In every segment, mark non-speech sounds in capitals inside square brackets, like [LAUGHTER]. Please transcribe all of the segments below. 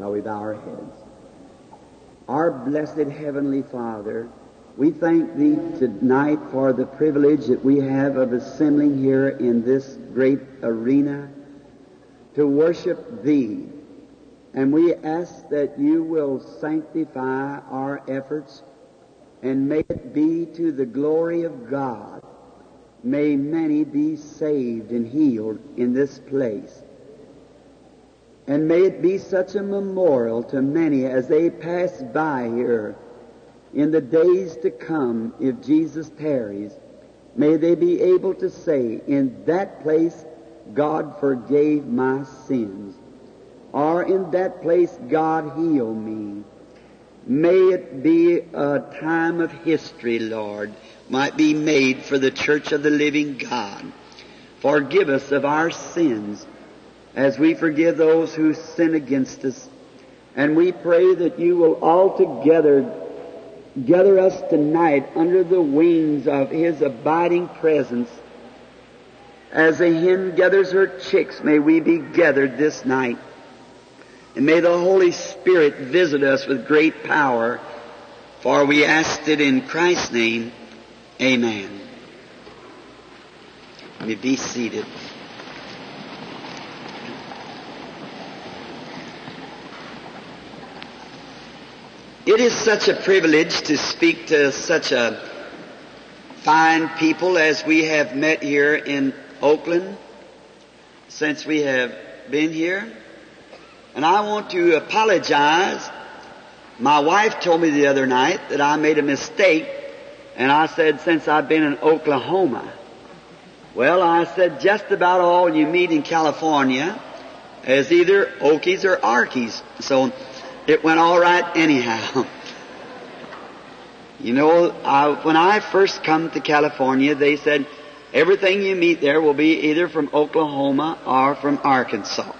Shall we bow our heads? Our blessed Heavenly Father, we thank Thee tonight for the privilege that we have of assembling here in this great arena to worship Thee. And we ask that You will sanctify our efforts and may it be to the glory of God. May many be saved and healed in this place. And may it be such a memorial to many as they pass by here in the days to come, if Jesus tarries. May they be able to say, in that place, God forgave my sins. Or in that place, God healed me. May it be a time of history, Lord, might be made for the church of the living God. Forgive us of our sins as we forgive those who sin against us. And we pray that you will altogether gather us tonight under the wings of his abiding presence. As a hen gathers her chicks, may we be gathered this night. And may the Holy Spirit visit us with great power, for we ask it in Christ's name. Amen. Let me be seated. It is such a privilege to speak to such a fine people as we have met here in Oakland since we have been here. And I want to apologize. My wife told me the other night that I made a mistake and I said since I've been in Oklahoma. Well, I said just about all you meet in California is either Okies or Arkies. So it went all right anyhow. [LAUGHS] you know, I, when I first come to California, they said everything you meet there will be either from Oklahoma or from Arkansas.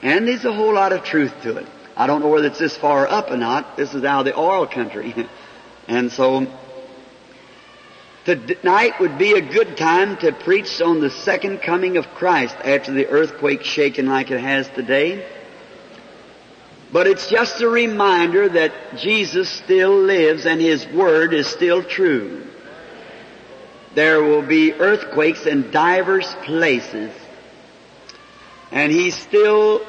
And there's a whole lot of truth to it. I don't know whether it's this far up or not. This is out of the oil country. [LAUGHS] and so, tonight would be a good time to preach on the second coming of Christ after the earthquake shaking like it has today. But it's just a reminder that Jesus still lives and His Word is still true. There will be earthquakes in divers places. And He's still,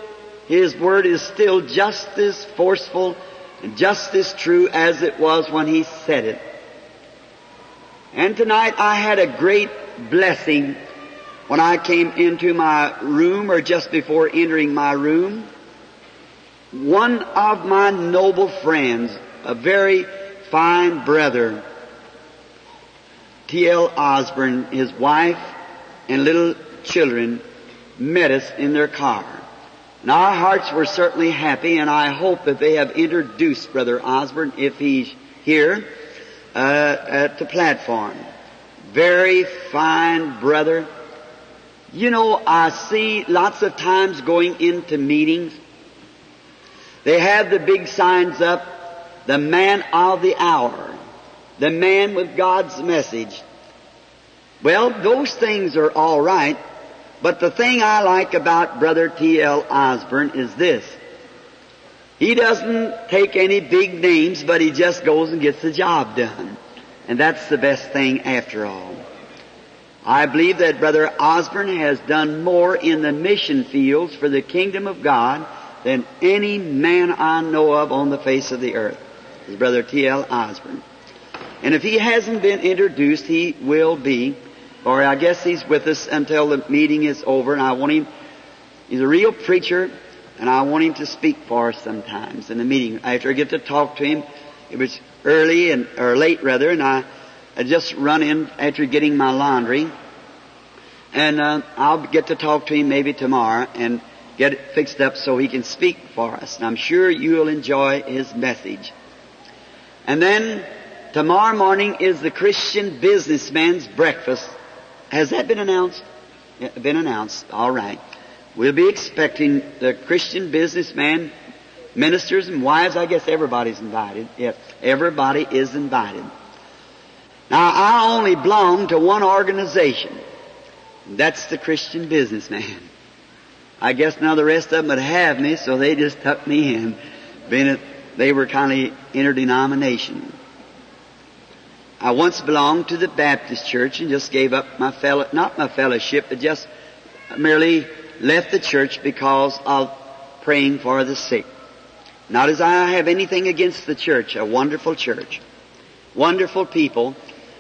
His Word is still just as forceful and just as true as it was when He said it. And tonight I had a great blessing when I came into my room or just before entering my room one of my noble friends, a very fine brother, T.L. Osborn, his wife and little children met us in their car. And our hearts were certainly happy, and I hope that they have introduced Brother Osborn, if he's here, uh, at the platform. Very fine brother. You know, I see lots of times going into meetings, they have the big signs up, the man of the hour, the man with God's message. Well, those things are all right, but the thing I like about Brother T.L. Osborn is this. He doesn't take any big names, but he just goes and gets the job done. And that's the best thing after all. I believe that Brother Osborn has done more in the mission fields for the kingdom of God than any man I know of on the face of the earth. His brother T.L. Osborn. And if he hasn't been introduced, he will be. Or I guess he's with us until the meeting is over and I want him, he's a real preacher and I want him to speak for us sometimes in the meeting. After I get to talk to him, it was early and, or late rather, and I, I just run in after getting my laundry. And uh, I'll get to talk to him maybe tomorrow and get it fixed up so he can speak for us. And I'm sure you'll enjoy his message. And then tomorrow morning is the Christian businessman's breakfast. Has that been announced? Yeah, been announced. All right. We'll be expecting the Christian businessman, ministers and wives. I guess everybody's invited. Yes, everybody is invited. Now, I only belong to one organization. That's the Christian businessman. I guess now the rest of them would have me, so they just tucked me in. Being it, they were kind of interdenomination. I once belonged to the Baptist church and just gave up my fellow, not my fellowship, but just merely left the church because of praying for the sick. Not as I have anything against the church, a wonderful church, wonderful people,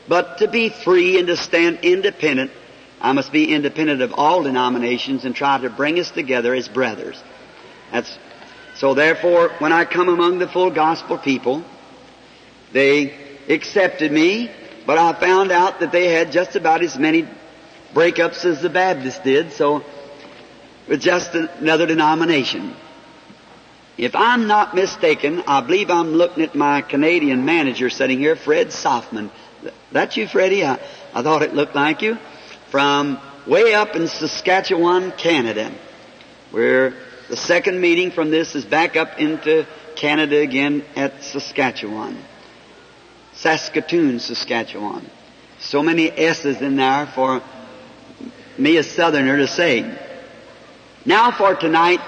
but to be free and to stand independent, I must be independent of all denominations and try to bring us together as brothers. That's, so therefore, when I come among the full gospel people, they accepted me, but I found out that they had just about as many breakups as the Baptists did, so with just another denomination. If I'm not mistaken, I believe I'm looking at my Canadian manager sitting here, Fred Sothmann. That you, Freddie? I, I thought it looked like you. From way up in Saskatchewan, Canada, where the second meeting from this is back up into Canada again at Saskatchewan. Saskatoon, Saskatchewan. So many S's in there for me, a southerner, to say. Now for tonight,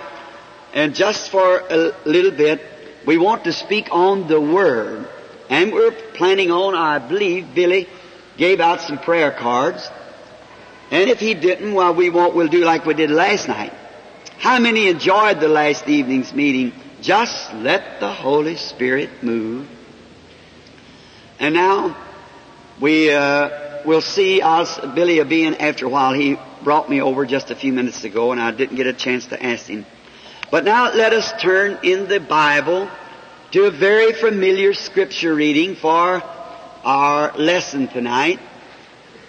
and just for a little bit, we want to speak on the Word. And we're planning on, I believe, Billy gave out some prayer cards. And if he didn't, well, we won't, we'll do like we did last night. How many enjoyed the last evening's meeting? Just let the Holy Spirit move. And now, we, uh, will see, I'll, Billy will be in after a while. He brought me over just a few minutes ago and I didn't get a chance to ask him. But now let us turn in the Bible to a very familiar scripture reading for our lesson tonight.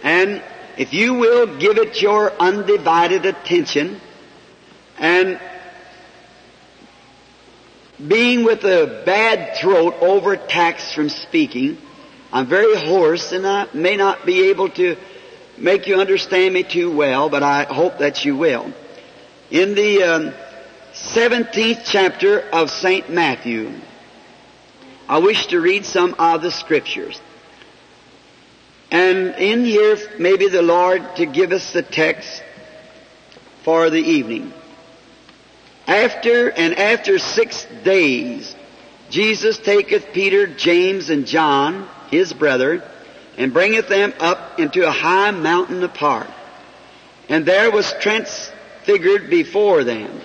And if you will give it your undivided attention and being with a bad throat overtaxed from speaking, I'm very hoarse and I may not be able to make you understand me too well, but I hope that you will. In the um, 17th chapter of St. Matthew, I wish to read some of the scriptures. And in here, maybe the Lord to give us the text for the evening. After, and after six days, Jesus taketh Peter, James, and John, his brother, and bringeth them up into a high mountain apart. And there was transfigured before them,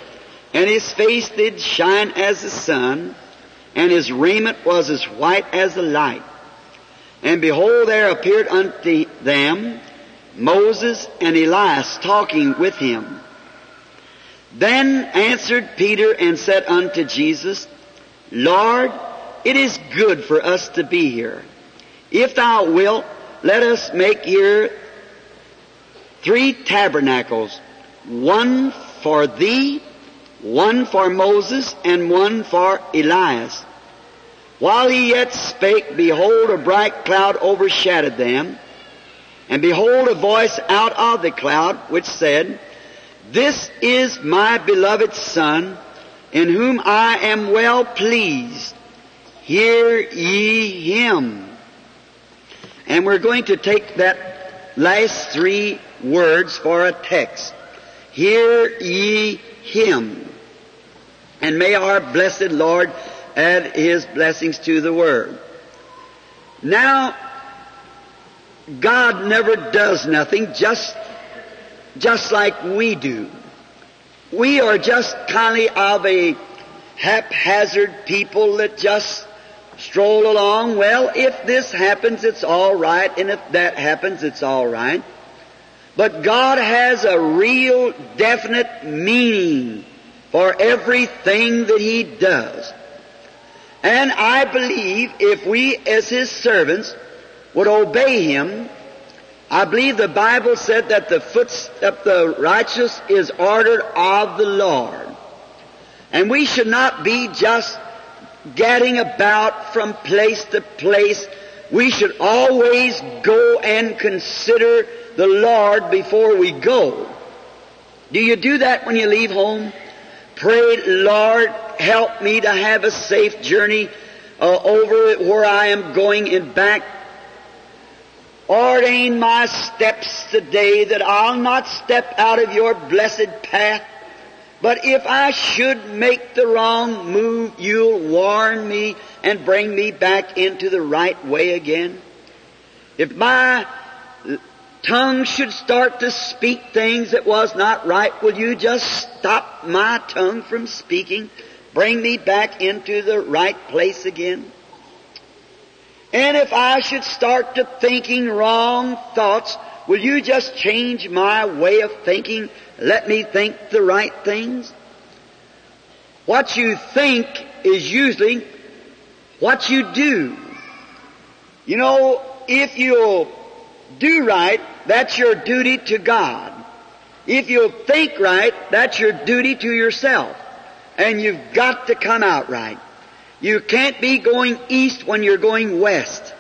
and his face did shine as the sun, and his raiment was as white as the light. And behold, there appeared unto them Moses and Elias talking with him. Then answered Peter and said unto Jesus, Lord, it is good for us to be here. If thou wilt, let us make here three tabernacles, one for thee, one for Moses, and one for Elias. While he yet spake, behold, a bright cloud overshadowed them, and behold, a voice out of the cloud which said, This is my beloved Son, in whom I am well pleased. Hear ye him. And we're going to take that last three words for a text. Hear ye him. And may our blessed Lord add his blessings to the word. Now, God never does nothing just, just like we do. We are just kind of a haphazard people that just stroll along. Well, if this happens, it's all right, and if that happens, it's all right. But God has a real definite meaning for everything that He does. And I believe if we as His servants would obey Him, I believe the Bible said that the footstep of the righteous is ordered of the Lord. And we should not be just gadding about from place to place, we should always go and consider the Lord before we go. Do you do that when you leave home? Pray, Lord, help me to have a safe journey uh, over where I am going and back. Ordain my steps today that I'll not step out of your blessed path But if I should make the wrong move, you'll warn me and bring me back into the right way again. If my tongue should start to speak things that was not right, will you just stop my tongue from speaking? Bring me back into the right place again? And if I should start to thinking wrong thoughts, will you just change my way of thinking? Let me think the right things? What you think is usually what you do. You know, if you'll do right, that's your duty to God. If you'll think right, that's your duty to yourself. And you've got to come out right. You can't be going east when you're going west.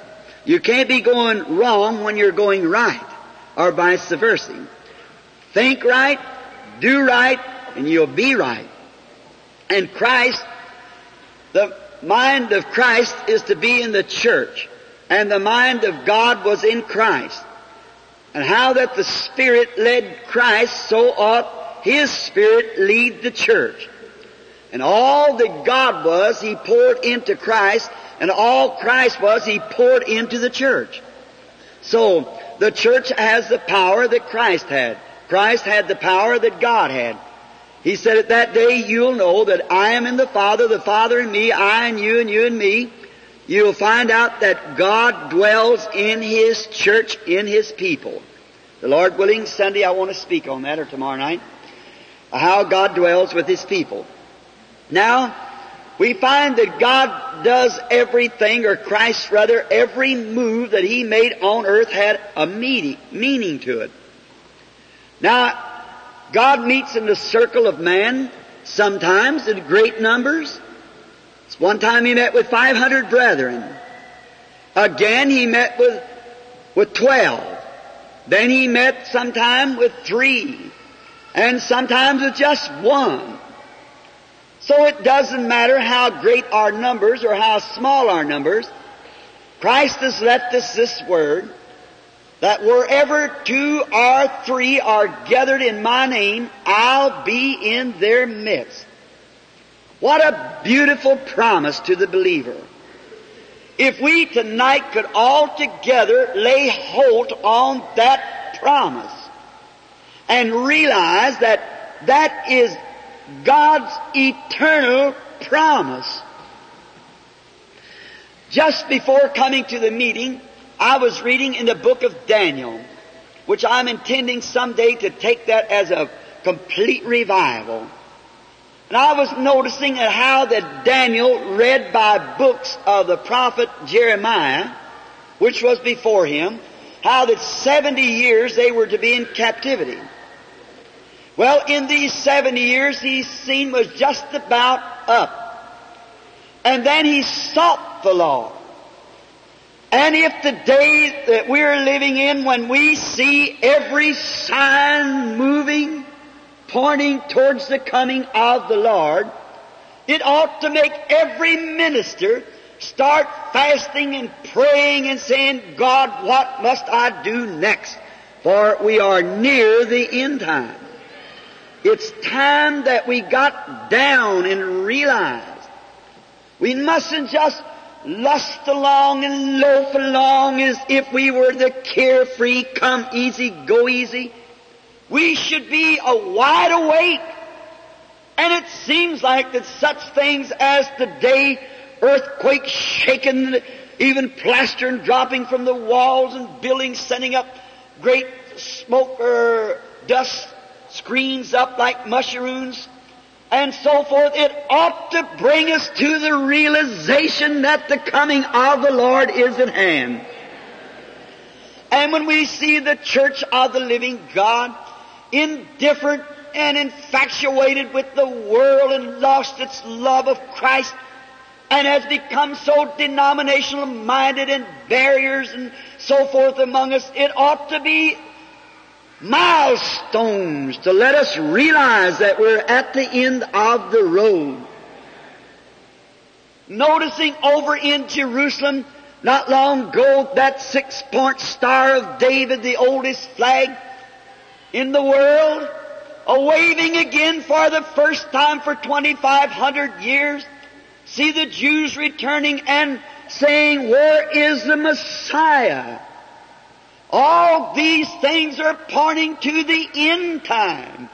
You can't be going wrong when you're going right, or vice versa. Think right, do right, and you'll be right. And Christ, the mind of Christ is to be in the church, and the mind of God was in Christ and how that the Spirit led Christ, so ought His Spirit lead the church. And all that God was, He poured into Christ, and all Christ was, He poured into the church. So, the church has the power that Christ had. Christ had the power that God had. He said, at that day you'll know that I am in the Father, the Father in me, I and you and you and me. You'll find out that God dwells in His church, in His people. The Lord willing, Sunday I want to speak on that or tomorrow night. How God dwells with His people. Now, we find that God does everything, or Christ rather, every move that He made on earth had a meaning, meaning to it. Now, God meets in the circle of man, sometimes in great numbers, one time he met with 500 brethren. Again he met with, with 12. Then he met sometime with three. And sometimes with just one. So it doesn't matter how great our numbers or how small our numbers. Christ has left us this word that wherever two or three are gathered in my name, I'll be in their midst. What a beautiful promise to the believer. If we tonight could all together lay hold on that promise and realize that that is God's eternal promise. Just before coming to the meeting, I was reading in the book of Daniel, which I'm intending someday to take that as a complete revival. And I was noticing how that Daniel read by books of the prophet Jeremiah, which was before him, how that 70 years they were to be in captivity. Well, in these 70 years, his scene was just about up. And then he sought the Lord. And if the day that we're living in, when we see every sign moving, pointing towards the coming of the Lord, it ought to make every minister start fasting and praying and saying, God, what must I do next? For we are near the end time. It's time that we got down and realized we mustn't just lust along and loaf along as if we were the carefree, come easy, go easy. We should be a wide awake. And it seems like that such things as today, earthquakes shaking, even plaster and dropping from the walls and buildings sending up great smoke or dust screens up like mushrooms and so forth, it ought to bring us to the realization that the coming of the Lord is at hand. And when we see the church of the living God, indifferent and infatuated with the world and lost its love of Christ and has become so denominational minded and barriers and so forth among us, it ought to be milestones to let us realize that we're at the end of the road. Noticing over in Jerusalem, not long ago, that six point star of David, the oldest flag, in the world, a waving again for the first time for 2,500 years. See the Jews returning and saying, where is the Messiah? All these things are pointing to the end time.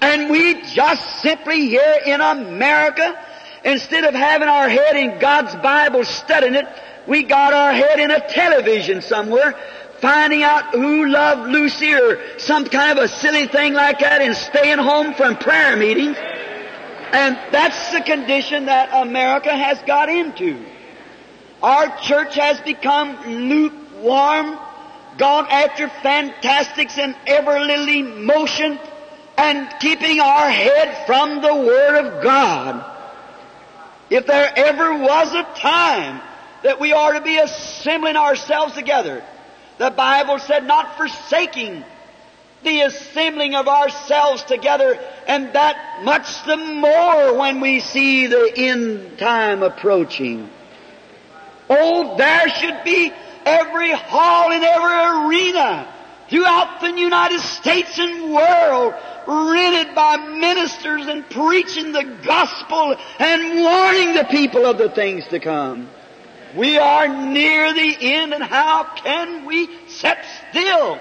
And we just simply here in America, instead of having our head in God's Bible studying it, we got our head in a television somewhere, finding out who loved Lucy or some kind of a silly thing like that and staying home from prayer meetings. And that's the condition that America has got into. Our church has become lukewarm, gone after fantastics and ever little emotion, and keeping our head from the Word of God. If there ever was a time that we are to be assembling ourselves together, the Bible said not forsaking the assembling of ourselves together, and that much the more when we see the end time approaching. Oh, there should be every hall in every arena throughout the United States and world rented by ministers and preaching the gospel and warning the people of the things to come. We are near the end and how can we sit still?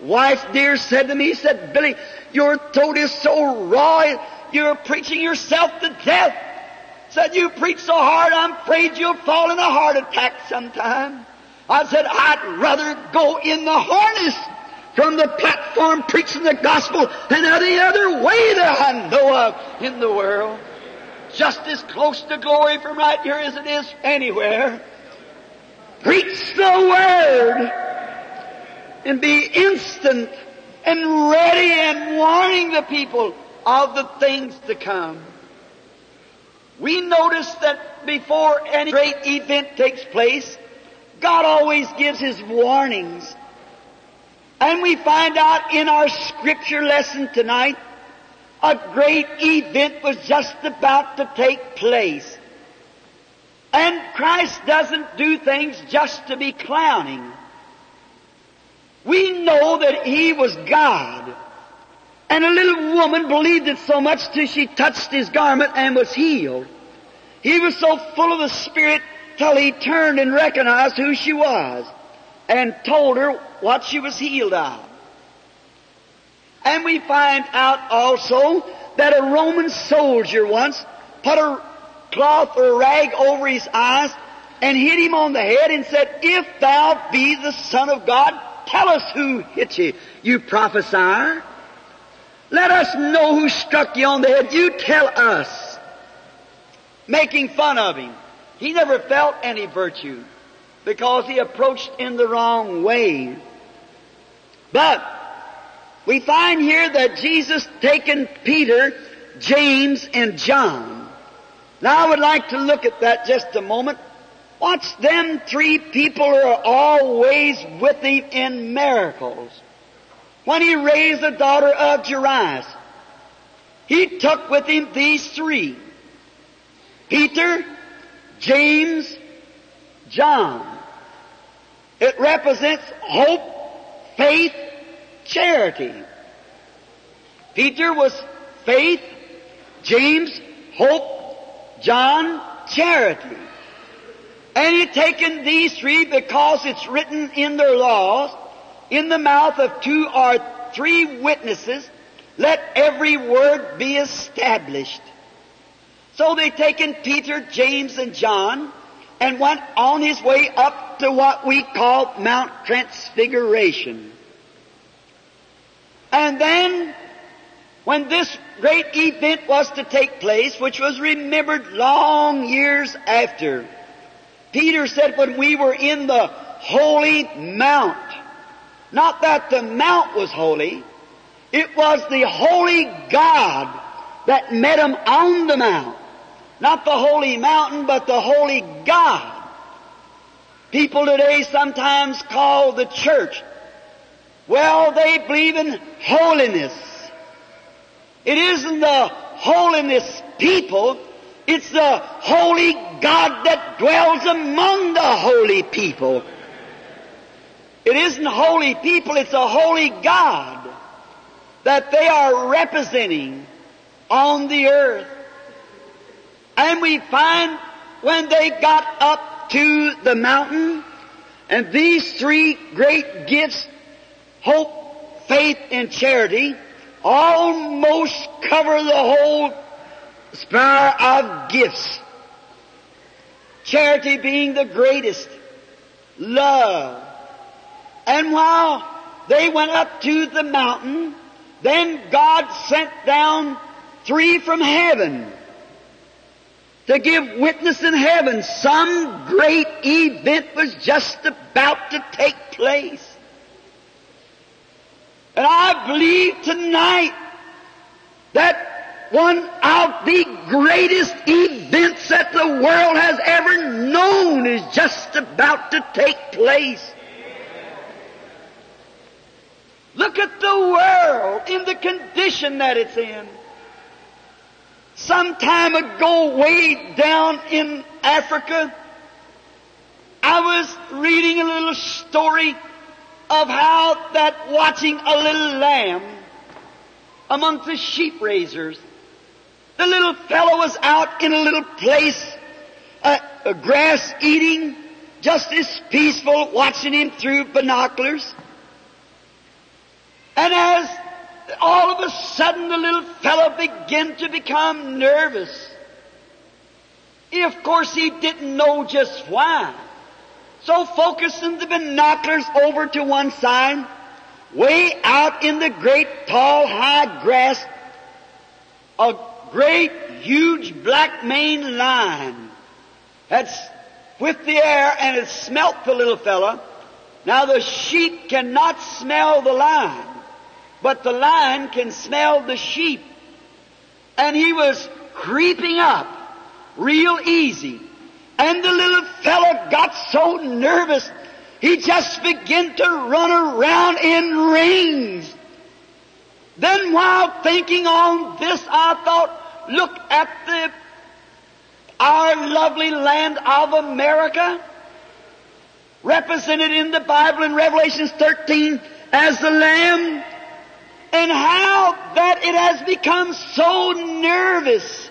Wife dear said to me, said, Billy, your throat is so raw, you're preaching yourself to death. Said, you preach so hard, I'm afraid you'll fall in a heart attack sometime. I said, I'd rather go in the harness from the platform preaching the gospel than any other way that I know of in the world. Just as close to glory from right here as it is anywhere. Preach the word and be instant and ready and warning the people of the things to come. We notice that before any great event takes place, God always gives His warnings. And we find out in our scripture lesson tonight, a great event was just about to take place. And Christ doesn't do things just to be clowning. We know that He was God. And a little woman believed it so much till she touched His garment and was healed. He was so full of the Spirit till He turned and recognized who she was and told her what she was healed of. And we find out also that a Roman soldier once put a cloth or rag over his eyes and hit him on the head and said, If thou be the Son of God, tell us who hit you, you prophesier. Let us know who struck you on the head. You tell us. Making fun of him. He never felt any virtue because he approached in the wrong way. But we find here that Jesus taken Peter, James, and John. Now I would like to look at that just a moment. Watch them three people are always with him in miracles. When he raised the daughter of Jairus, he took with him these three. Peter, James, John. It represents hope, faith, charity. Peter was faith, James, hope, John, charity. And he taken these three because it's written in their laws, in the mouth of two or three witnesses, let every word be established. So they taken Peter, James, and John and went on his way up to what we call Mount Transfiguration. And then, when this great event was to take place, which was remembered long years after, Peter said when we were in the holy mount, not that the mount was holy, it was the holy God that met him on the mount. Not the holy mountain, but the holy God. People today sometimes call the church. Well, they believe in holiness. It isn't the holiness people, it's the holy God that dwells among the holy people. It isn't holy people, it's a holy God. that they are representing on the earth. And we find when they got up to the mountain, and these three great gifts, hope, faith, and charity, almost cover the whole spire of gifts. Charity being the greatest. Love. And while they went up to the mountain, then God sent down three from heaven to give witness in heaven. Some great event was just about to take place. And I believe tonight that one of the greatest events that the world has ever known is just about to take place. Look at the world in the condition that it's in. Some time ago, way down in Africa, I was reading a little story of how that watching a little lamb amongst the sheep raisers, the little fellow was out in a little place, uh, grass eating, just as peaceful, watching him through binoculars. And as all of a sudden the little fellow began to become nervous. Of course, he didn't know just why. So focusing the binoculars over to one side, way out in the great tall high grass, a great huge black maned lion that's with the air and it smelt the little fella. Now the sheep cannot smell the lion, but the lion can smell the sheep. And he was creeping up real easy. And the little fellow got so nervous, he just began to run around in rings. Then while thinking on this, I thought, look at the, our lovely land of America, represented in the Bible in Revelations 13 as the Lamb, and how that it has become so nervous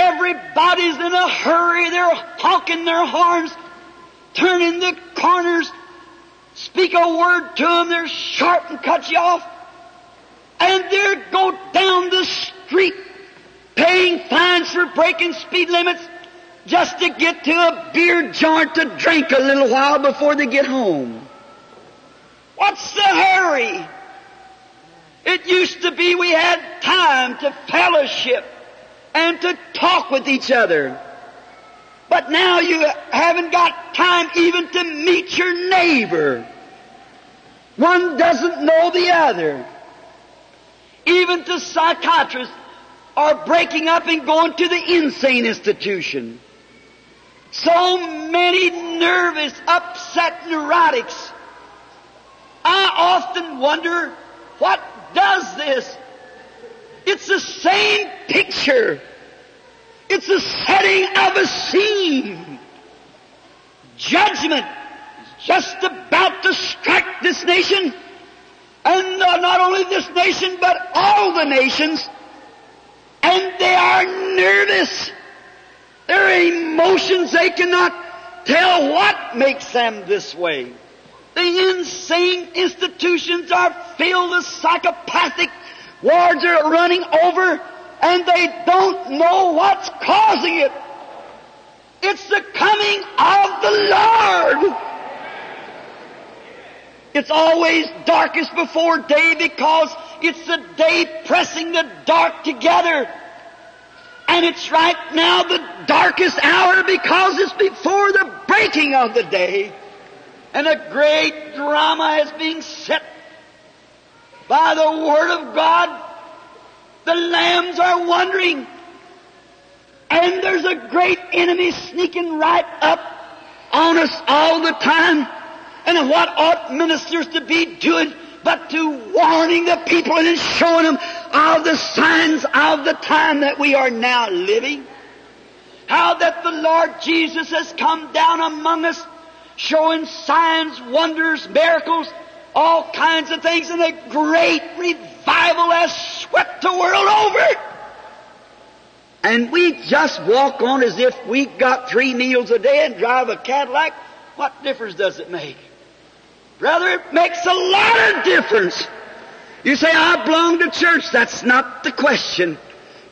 Everybody's in a hurry. They're honking their horns, turning the corners. Speak a word to them, they're sharp and cut you off. And they go down the street paying fines for breaking speed limits just to get to a beer joint to drink a little while before they get home. What's the hurry? It used to be we had time to fellowship and to talk with each other. But now you haven't got time even to meet your neighbor. One doesn't know the other. Even the psychiatrists are breaking up and going to the insane institution. So many nervous, upset neurotics. I often wonder, what does this it's the same picture. It's the setting of a scene. Judgment is just about to strike this nation. And not only this nation, but all the nations. And they are nervous. Their emotions, they cannot tell what makes them this way. The insane institutions are filled with psychopathic Wards are running over and they don't know what's causing it. It's the coming of the Lord. It's always darkest before day because it's the day pressing the dark together. And it's right now the darkest hour because it's before the breaking of the day. And a great drama is being set by the Word of God. The lambs are wandering. And there's a great enemy sneaking right up on us all the time. And what ought ministers to be doing but to warning the people and showing them of the signs of the time that we are now living? How that the Lord Jesus has come down among us showing signs, wonders, miracles, all kinds of things, and a great revival has swept the world over. And we just walk on as if we got three meals a day and drive a Cadillac. What difference does it make? Brother, it makes a lot of difference. You say, I belong to church. That's not the question.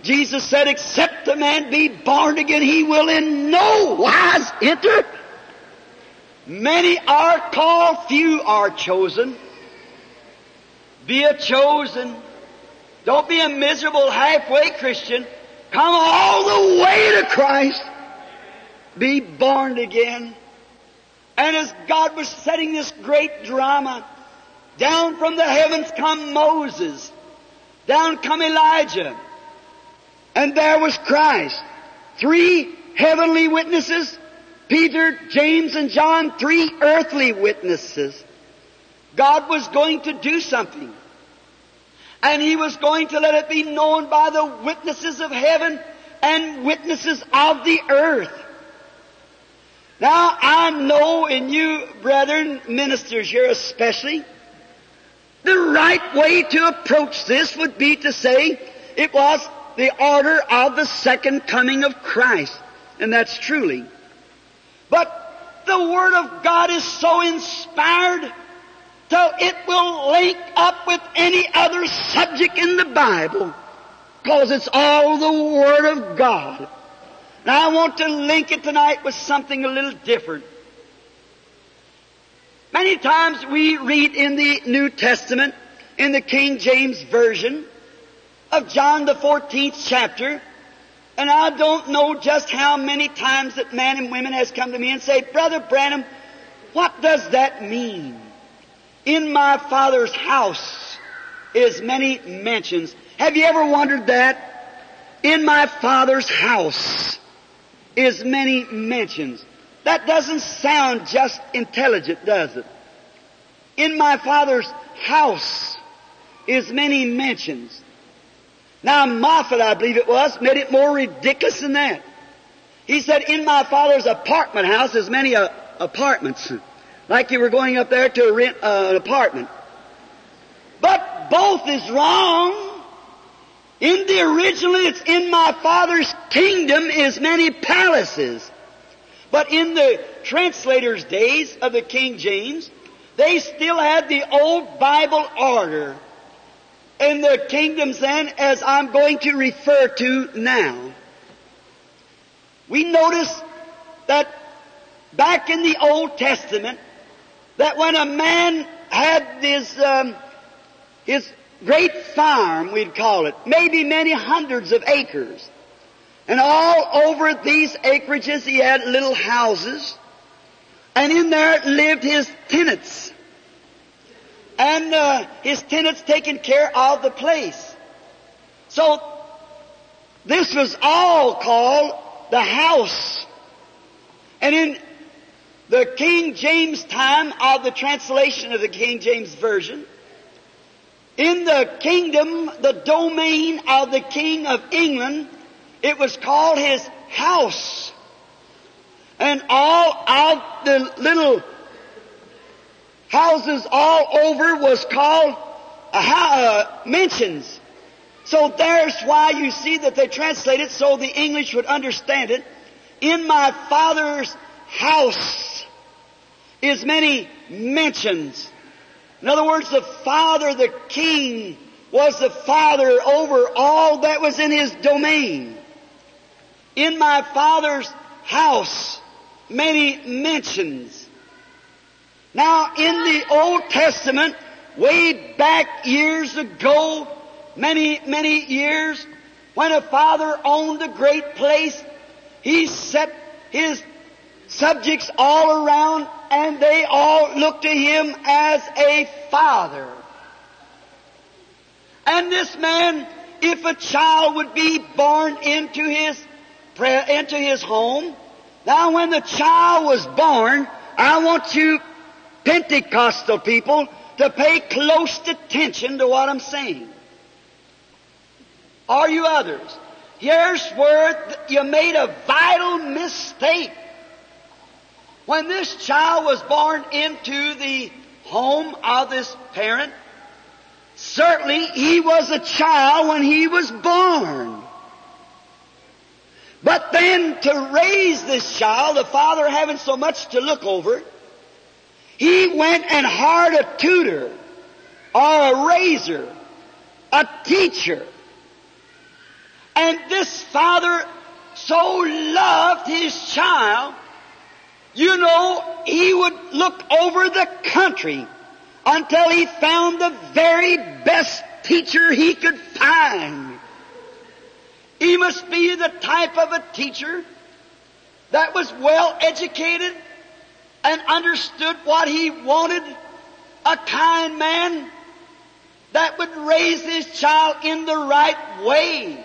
Jesus said, except a man be born again, he will in no wise enter. Many are called, few are chosen. Be a chosen. Don't be a miserable halfway Christian. Come all the way to Christ. Be born again. And as God was setting this great drama, down from the heavens come Moses. Down come Elijah. And there was Christ. Three heavenly witnesses. Peter, James, and John, three earthly witnesses. God was going to do something. And He was going to let it be known by the witnesses of heaven and witnesses of the earth. Now I know in you, brethren, ministers here especially, the right way to approach this would be to say it was the order of the second coming of Christ. And that's truly. But the Word of God is so inspired so it will link up with any other subject in the Bible because it's all the Word of God. Now I want to link it tonight with something a little different. Many times we read in the New Testament, in the King James Version, of John the 14th chapter, and I don't know just how many times that men and women has come to me and say, Brother Branham, what does that mean? In my Father's house is many mansions. Have you ever wondered that? In my Father's house is many mansions. That doesn't sound just intelligent, does it? In my Father's house is many mansions. Now Moffatt, I believe it was, made it more ridiculous than that. He said, in my Father's apartment house is many uh, apartments. Like you were going up there to rent uh, an apartment. But both is wrong. In the original, it's in my Father's kingdom is many palaces. But in the translator's days of the King James, they still had the old Bible order. In the kingdoms then, as I'm going to refer to now. We notice that back in the Old Testament, that when a man had his, um, his great farm, we'd call it, maybe many hundreds of acres, and all over these acreages he had little houses, and in there lived his tenants. And uh, his tenants taking care of the place. So this was all called the house. And in the King James time of the translation of the King James Version, in the kingdom, the domain of the King of England, it was called his house. And all of the little houses all over was called uh, mentions. So there's why you see that they translate it so the English would understand it. In my father's house is many mansions. In other words, the father, the king, was the father over all that was in his domain. In my father's house, many mentions. Now, in the Old Testament, way back years ago, many, many years, when a father owned a great place, he set his subjects all around and they all looked to him as a father. And this man, if a child would be born into his, into his home, now when the child was born, I want you Pentecostal people to pay close attention to what I'm saying. Are you others? Here's where you made a vital mistake. When this child was born into the home of this parent, certainly he was a child when he was born. But then to raise this child, the father having so much to look over, he went and hired a tutor or a raiser, a teacher. And this father so loved his child, you know, he would look over the country until he found the very best teacher he could find. He must be the type of a teacher that was well educated and understood what he wanted, a kind man that would raise his child in the right way.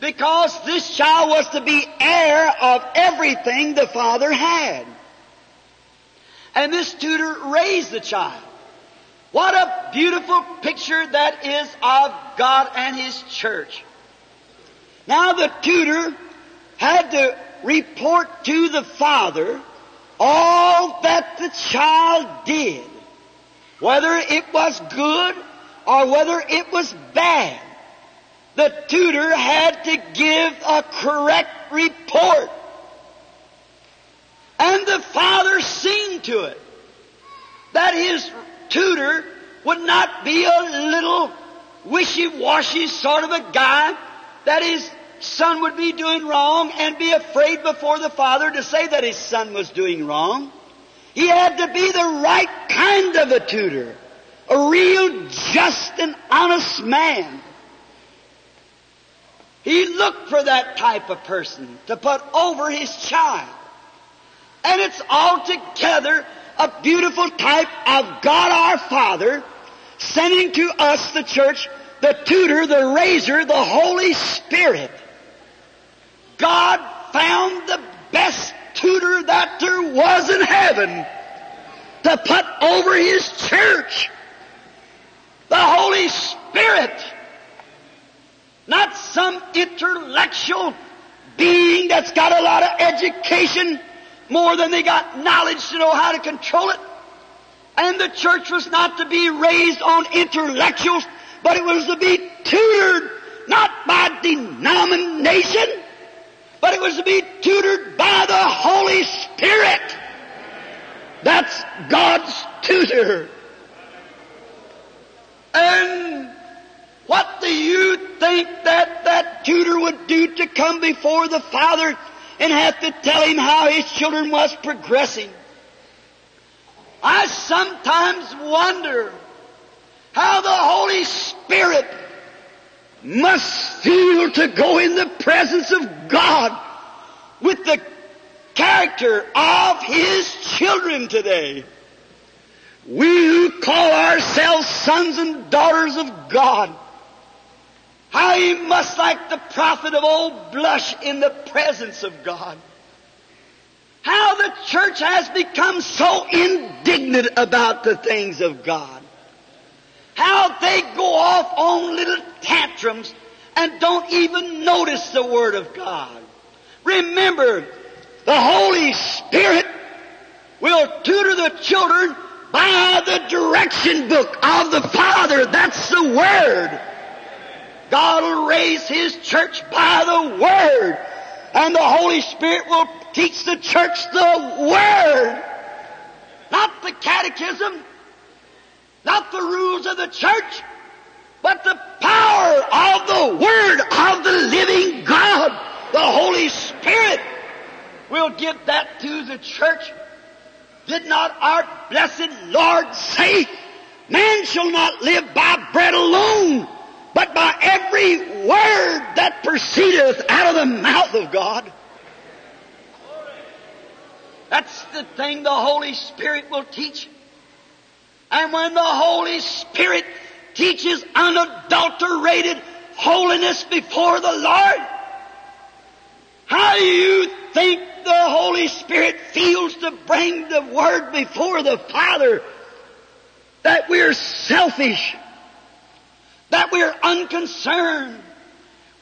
Because this child was to be heir of everything the father had. And this tutor raised the child. What a beautiful picture that is of God and His church. Now the tutor had to report to the father all that the child did, whether it was good or whether it was bad. The tutor had to give a correct report. And the father seen to it that his tutor would not be a little wishy-washy sort of a guy that his son would be doing wrong and be afraid before the father to say that his son was doing wrong. He had to be the right kind of a tutor. A real just and honest man. He looked for that type of person to put over his child. And it's altogether a beautiful type of God our Father sending to us, the church, the tutor, the raiser, the Holy Spirit. God found the best tutor that there was in heaven to put over His church. The Holy Spirit. Not some intellectual being that's got a lot of education more than they got knowledge to know how to control it. And the church was not to be raised on intellectuals, but it was to be tutored not by denomination, but it was to be tutored by the Holy Spirit. That's God's tutor. And what do you think that that tutor would do to come before the Father and have to tell him how his children was progressing? I sometimes wonder how the Holy Spirit must feel to go in the presence of God with the character of His children today. We who call ourselves sons and daughters of God, how He must, like the prophet of old, blush in the presence of God. How the church has become so indignant about the things of God. How they go off on little tantrums and don't even notice the Word of God. Remember, the Holy Spirit will tutor the children by the direction book of the Father. That's the Word. God will raise His church by the Word. And the Holy Spirit will teach the church the Word. Not the catechism, not the rules of the church, but the power of the Word of the living God, the Holy Spirit, will give that to the church. Did not our blessed Lord say, Man shall not live by bread alone, but by every word that proceedeth out of the mouth of God? That's the thing the Holy Spirit will teach. And when the Holy Spirit teaches unadulterated holiness before the Lord, how do you think the Holy Spirit feels to bring the Word before the Father? That we're selfish, that we're unconcerned.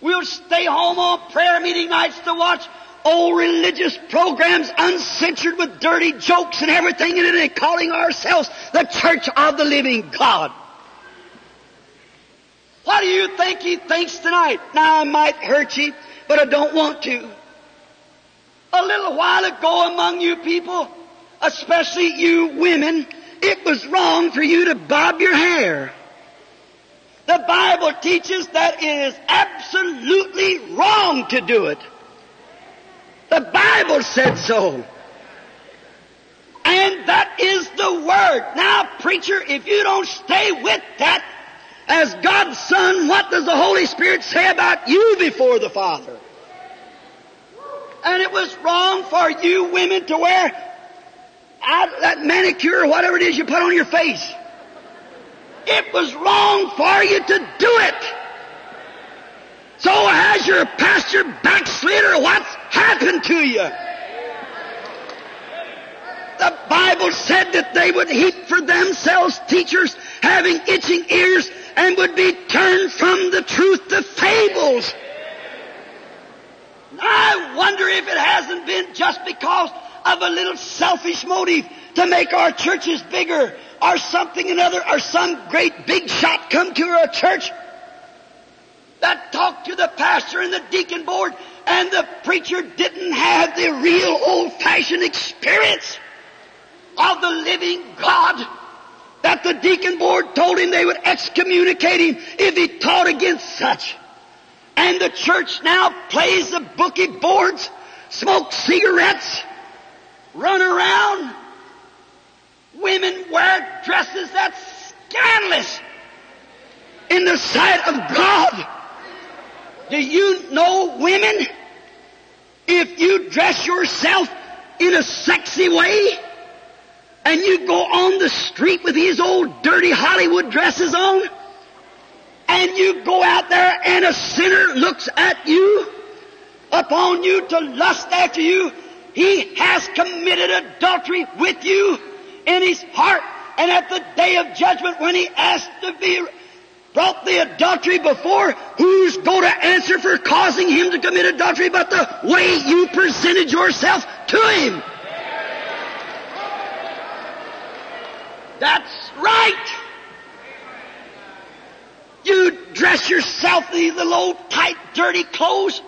We'll stay home on prayer meeting nights to watch old religious programs uncensored with dirty jokes and everything in it and calling ourselves the church of the living God. What do you think he thinks tonight? Now I might hurt you, but I don't want to. A little while ago among you people, especially you women, it was wrong for you to bob your hair. The Bible teaches that it is absolutely wrong to do it. The Bible said so. And that is the Word. Now, preacher, if you don't stay with that, as God's Son, what does the Holy Spirit say about you before the Father? And it was wrong for you women to wear that manicure or whatever it is you put on your face. It was wrong for you to do it. So has your pastor backslid or what's happened to you? The Bible said that they would heap for themselves teachers having itching ears and would be turned from the truth to fables. I wonder if it hasn't been just because of a little selfish motive to make our churches bigger or something another or some great big shot come to our church that talked to the pastor and the deacon board and the preacher didn't have the real old fashioned experience of the living God that the deacon board told him they would excommunicate him if he taught against such. And the church now plays the bookie boards, smokes cigarettes, run around. Women wear dresses that's scandalous in the sight of God. Do you know women? If you dress yourself in a sexy way, and you go on the street with these old dirty Hollywood dresses on, and you go out there and a sinner looks at you, upon you to lust after you, he has committed adultery with you in his heart. And at the day of judgment, when he asked to be brought the adultery before, who's going to answer for causing him to commit adultery but the way you presented yourself to him? That's right. You dress yourself in these little tight, dirty clothes.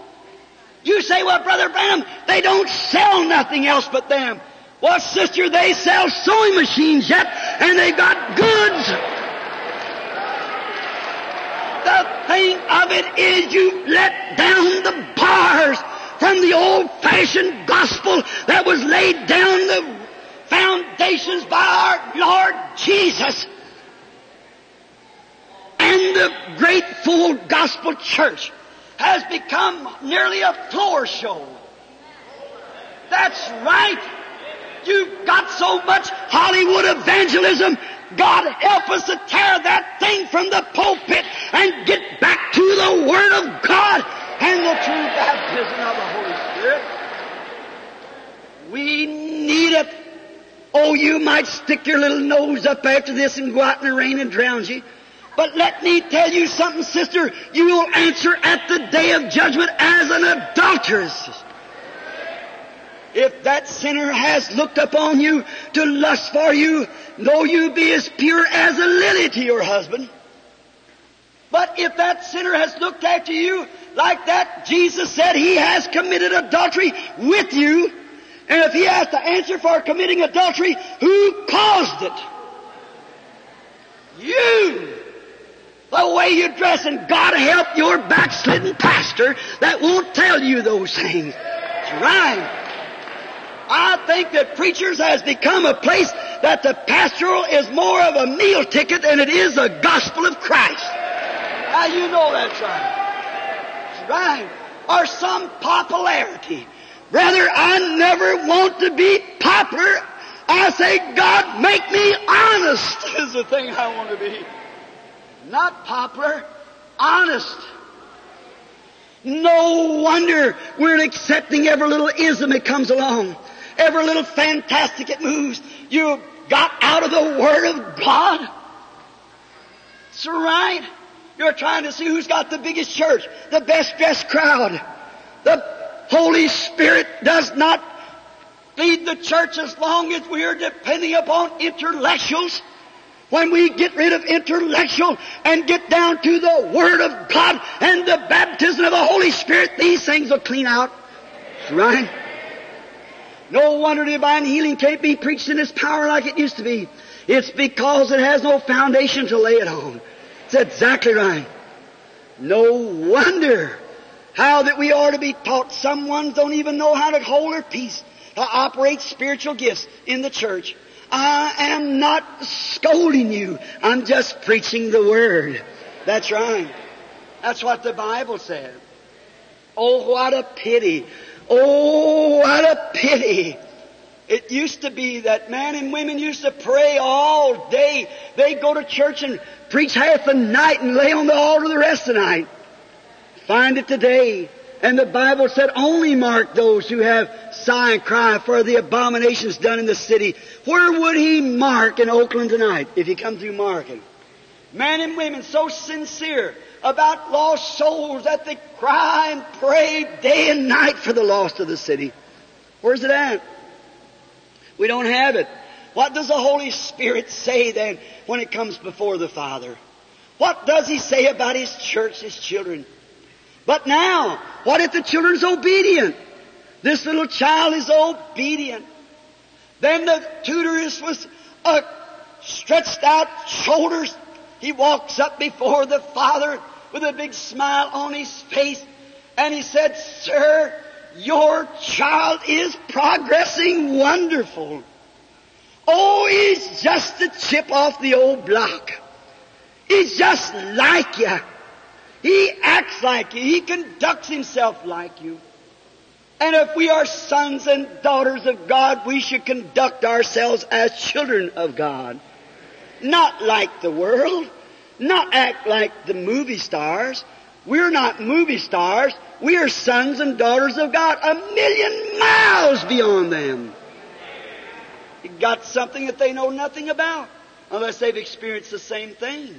You say, well, Brother Branham, they don't sell nothing else but them. Well, sister, they sell sewing machines yet, and they've got goods. The thing of it is you let down the bars from the old-fashioned gospel that was laid down the foundations by our Lord Jesus. And the great full gospel church has become nearly a floor show. That's right. You've got so much Hollywood evangelism. God help us to tear that thing from the pulpit and get back to the Word of God and the true baptism of the Holy Spirit. We need it. Oh, you might stick your little nose up after this and go out in the rain and drown you. But let me tell you something, sister. You will answer at the day of judgment as an adulteress. If that sinner has looked upon you to lust for you, though you be as pure as a lily to your husband. But if that sinner has looked after you like that, Jesus said he has committed adultery with you. And if he has to answer for committing adultery, who caused it? You! The way you dress, and God help your backslidden pastor that won't tell you those things. That's right. I think that preachers has become a place that the pastoral is more of a meal ticket than it is the gospel of Christ. How you know that's right? That's right. Or some popularity. Brother, I never want to be popular. I say, God, make me honest is the thing I want to be. Not popular, honest. No wonder we're accepting every little ism that comes along. Every little fantastic it moves. You got out of the Word of God. It's right. You're trying to see who's got the biggest church, the best dressed crowd. The Holy Spirit does not lead the church as long as we are depending upon intellectuals. When we get rid of intellectual and get down to the Word of God and the baptism of the Holy Spirit, these things will clean out. Right? No wonder divine healing can't be preached in this power like it used to be. It's because it has no foundation to lay it on. It's exactly right. No wonder how that we are to be taught. Some ones don't even know how to hold their peace, to operate spiritual gifts in the church. I am not scolding you. I'm just preaching the Word. That's right. That's what the Bible said. Oh, what a pity. Oh, what a pity. It used to be that men and women used to pray all day. They'd go to church and preach half the night and lay on the altar the rest of the night. Find it today. And the Bible said only mark those who have sigh and cry for the abominations done in the city. Where would he mark in Oakland tonight if he come through marking? Men and women so sincere about lost souls that they cry and pray day and night for the lost of the city. Where's it at? We don't have it. What does the Holy Spirit say then when it comes before the Father? What does He say about His church, His children? But now, what if the children's obedient? This little child is obedient. Then the tutor is with uh, stretched out shoulders. He walks up before the father with a big smile on his face and he said, Sir, your child is progressing wonderful. Oh, he's just a chip off the old block. He's just like you. He acts like you. He conducts himself like you. And if we are sons and daughters of God, we should conduct ourselves as children of God. Not like the world. Not act like the movie stars. We're not movie stars. We are sons and daughters of God, a million miles beyond them. You got something that they know nothing about, unless they've experienced the same thing.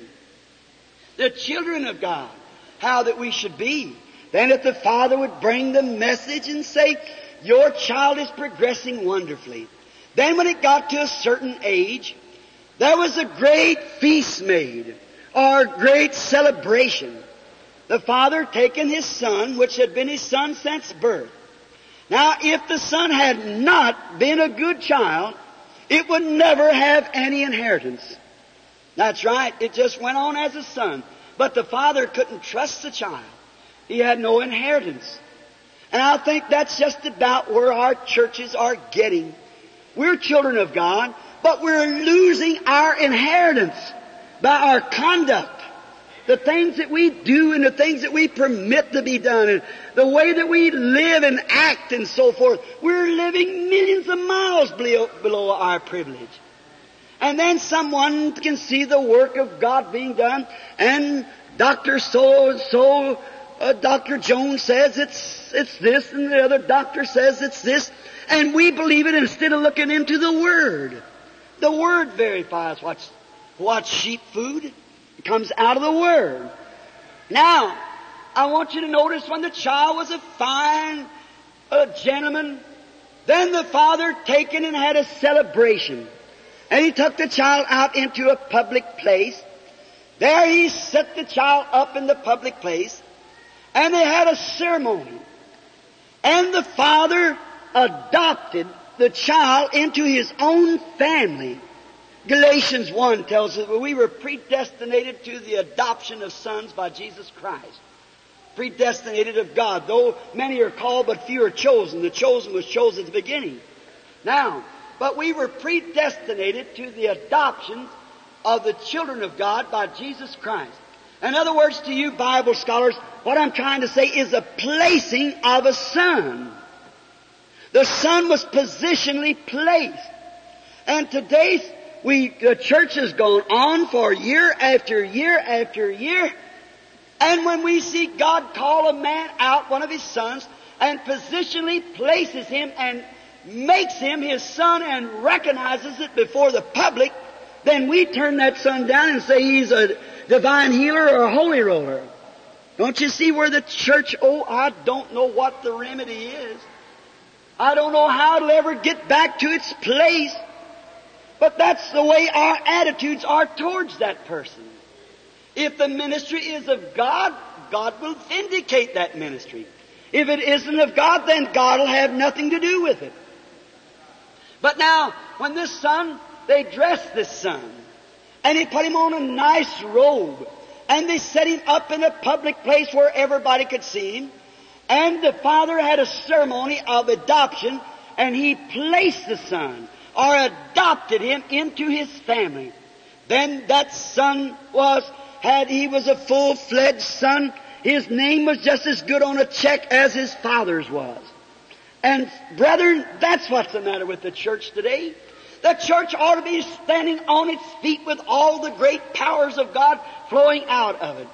The children of God, how that we should be. Then if the father would bring the message and say, your child is progressing wonderfully. Then when it got to a certain age, there was a great feast made, or great celebration. The father taking his son, which had been his son since birth. Now, if the son had not been a good child, it would never have any inheritance. That's right. It just went on as a son. But the father couldn't trust the child. He had no inheritance. And I think that's just about where our churches are getting. We're children of God, but we're losing our inheritance by our conduct. The things that we do and the things that we permit to be done and the way that we live and act and so forth. We're living millions of miles below, our privilege. And then someone can see the work of God being done and Dr. So and so uh, Dr. Jones says it's, it's this and the other doctor says it's this. And we believe it instead of looking into the Word. The Word verifies what's, what's sheep food. It comes out of the Word. Now, I want you to notice when the child was a fine uh, gentleman, then the father taken and had a celebration. And he took the child out into a public place. There he set the child up in the public place. And they had a ceremony. And the father adopted the child into his own family. Galatians 1 tells us that we were predestinated to the adoption of sons by Jesus Christ. Predestinated of God. Though many are called, but few are chosen. The chosen was chosen at the beginning. Now, but we were predestinated to the adoption of the children of God by Jesus Christ. In other words, to you Bible scholars, what I'm trying to say is a placing of a son. The son was positionally placed. And today, we, the church has gone on for year after year after year. And when we see God call a man out, one of his sons, and positionally places him and makes him his son and recognizes it before the public, then we turn that son down and say he's a divine healer or a holy roller. Don't you see where the church, oh, I don't know what the remedy is. I don't know how it'll ever get back to its place. But that's the way our attitudes are towards that person. If the ministry is of God, God will vindicate that ministry. If it isn't of God, then God will have nothing to do with it. But now, when this son, they dressed this son, and they put him on a nice robe, and they set him up in a public place where everybody could see him, and the father had a ceremony of adoption, and he placed the son, or adopted him into his family. Then that son was, had, he was a full-fledged son, his name was just as good on a check as his father's was. And brethren, that's what's the matter with the church today. The church ought to be standing on its feet with all the great powers of God flowing out of it.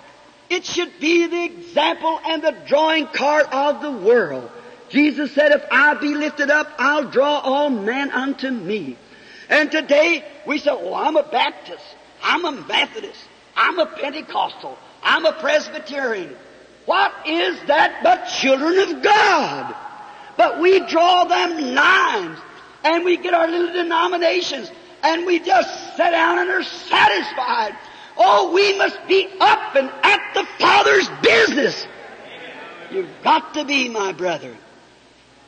It should be the example and the drawing card of the world. Jesus said, if I be lifted up, I'll draw all men unto me. And today we say, oh, I'm a Baptist. I'm a Methodist. I'm a Pentecostal. I'm a Presbyterian. What is that but children of God? But we draw them lines and we get our little denominations and we just sit down and are satisfied. Oh, we must be up and at the Father's business. You've got to be, my brother.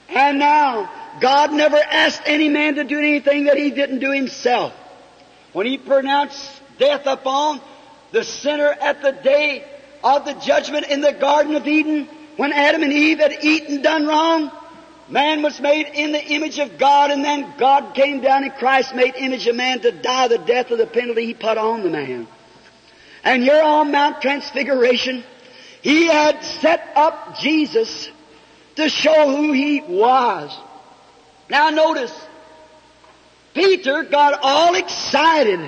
And now, God never asked any man to do anything that he didn't do himself. When he pronounced death upon the sinner at the day of the judgment in the Garden of Eden, when Adam and Eve had eaten, done wrong, man was made in the image of God, and then God came down and Christ made image of man to die the death of the penalty he put on the man. And here on Mount Transfiguration, he had set up Jesus to show who he was. Now notice, Peter got all excited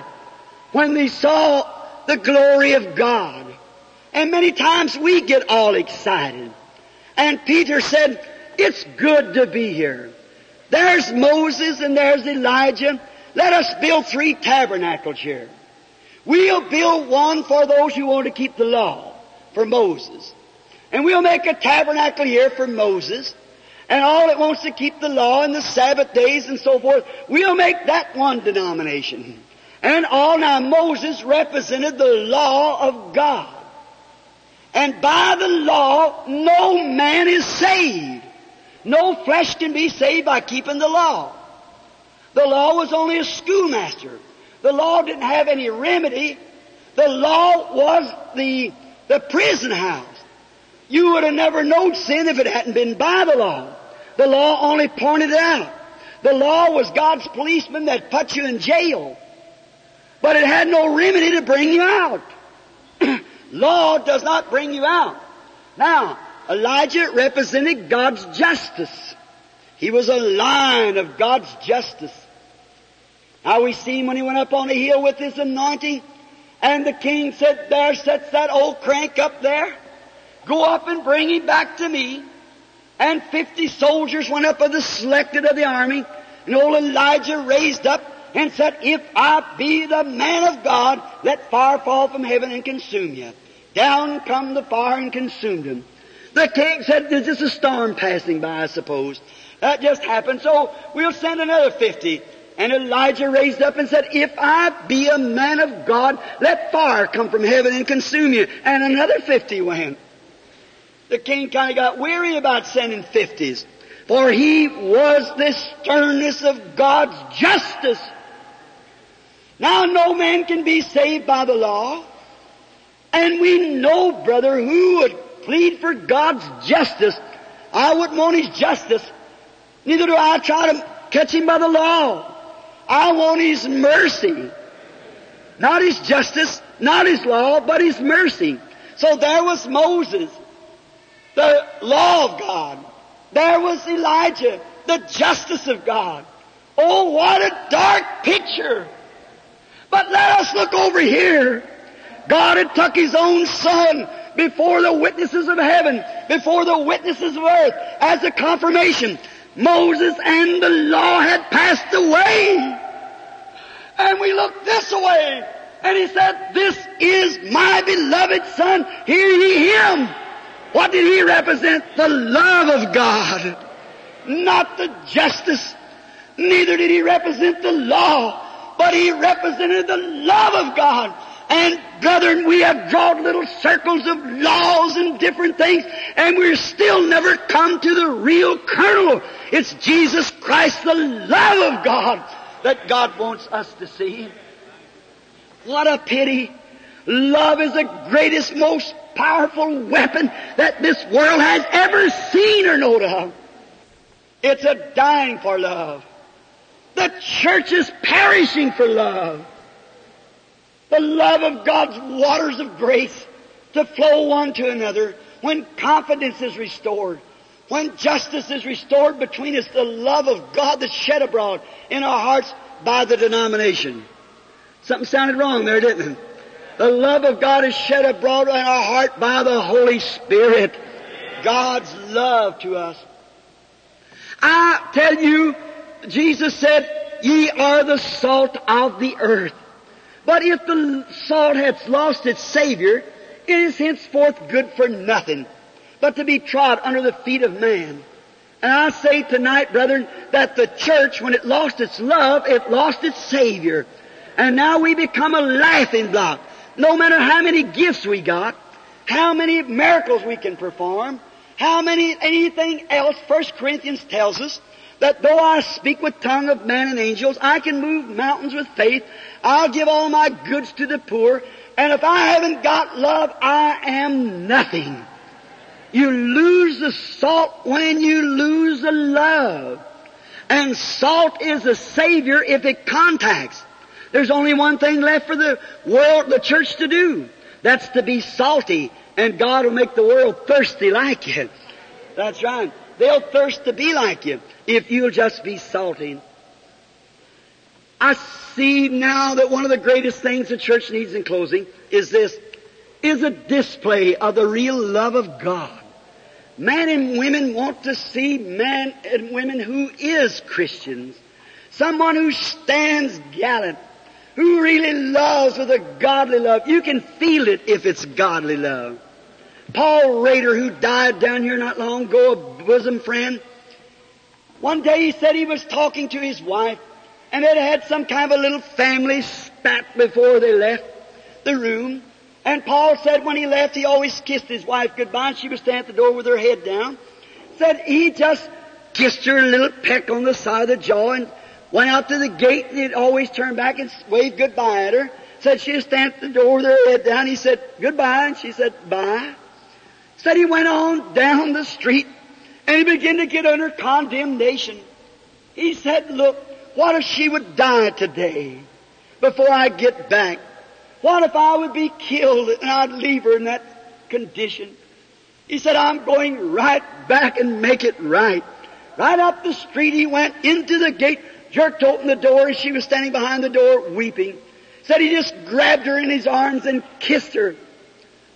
when they saw the glory of God. And many times we get all excited. And Peter said, it's good to be here. There's Moses and there's Elijah. Let us build three tabernacles here. We'll build one for those who want to keep the law, for Moses. And we'll make a tabernacle here for Moses. And all that wants to keep the law and the Sabbath days and so forth, we'll make that one denomination. And all now Moses represented the law of God. And by the law, no man is saved. No flesh can be saved by keeping the law. The law was only a schoolmaster. The law didn't have any remedy. The law was the, the prison house. You would have never known sin if it hadn't been by the law. The law only pointed it out. The law was God's policeman that put you in jail. But it had no remedy to bring you out. [CLEARS THROAT] Law does not bring you out. Now, Elijah represented God's justice. He was a line of God's justice. Now we see him when he went up on the hill with his anointing, and the king said, there sits that old crank up there. Go up and bring him back to me. And fifty soldiers went up of the selected of the army, and old Elijah raised up and said, If I be the man of God, let fire fall from heaven and consume you. Down come the fire and consumed him. The king said, There's just a storm passing by, I suppose. That just happened, so we'll send another fifty. And Elijah raised up and said, If I be a man of God, let fire come from heaven and consume you. And another fifty went. The king kind of got weary about sending fifties. For he was the sternness of God's justice. Now no man can be saved by the law. And we know, brother, who would plead for God's justice. I wouldn't want his justice. Neither do I try to catch him by the law. I want his mercy. Not his justice, not his law, but his mercy. So there was Moses, the law of God. There was Elijah, the justice of God. Oh, what a dark picture. But let us look over here. God had took His own Son before the witnesses of heaven, before the witnesses of earth, as a confirmation. Moses and the law had passed away. And we looked this way, and He said, This is my beloved Son, hear ye Him. What did He represent? The love of God, not the justice. Neither did He represent the law, but he represented the love of God. And brethren, we have drawn little circles of laws and different things, and we're still never come to the real kernel. It's Jesus Christ, the love of God, that God wants us to see. What a pity. Love is the greatest, most powerful weapon that this world has ever seen or known of. It's a dying for love. The church is perishing for love. The love of God's waters of grace to flow one to another when confidence is restored, when justice is restored between us, the love of God that's shed abroad in our hearts by the denomination. Something sounded wrong there, didn't it? The love of God is shed abroad in our heart by the Holy Spirit. God's love to us. I tell you, Jesus said, ye are the salt of the earth. But if the salt hath lost its Savior, it is henceforth good for nothing, but to be trod under the feet of man. And I say tonight, brethren, that the church, when it lost its love, it lost its Savior. And now we become a laughing block. No matter how many gifts we got, how many miracles we can perform, how many, anything else, First Corinthians tells us that though I speak with tongue of man and angels, I can move mountains with faith, I'll give all my goods to the poor, and if I haven't got love, I am nothing. You lose the salt when you lose the love. And salt is a savior if it contacts. There's only one thing left for the world, the church to do. That's to be salty and God will make the world thirsty like it. That's right. They'll thirst to be like you if you'll just be salty. I see now that one of the greatest things the church needs in closing is this, is a display of the real love of God. Men and women want to see men and women who is Christians. Someone who stands gallant, who really loves with a godly love. You can feel it if it's godly love. Paul Rader, who died down here not long ago, a bosom friend, one day he said he was talking to his wife, and they'd had some kind of a little family spat before they left the room. And Paul said when he left, he always kissed his wife goodbye, she was standing at the door with her head down. Said he just kissed her a little peck on the side of the jaw and went out to the gate, and he'd always turn back and wave goodbye at her. Said she was standing at the door with her head down. He said, goodbye, and she said, bye. Said he went on down the street and he began to get under condemnation. He said, look, what if she would die today before I get back? What if I would be killed and I'd leave her in that condition? He said, I'm going right back and make it right. Right up the street he went into the gate, jerked open the door and she was standing behind the door weeping. Said he just grabbed her in his arms and kissed her.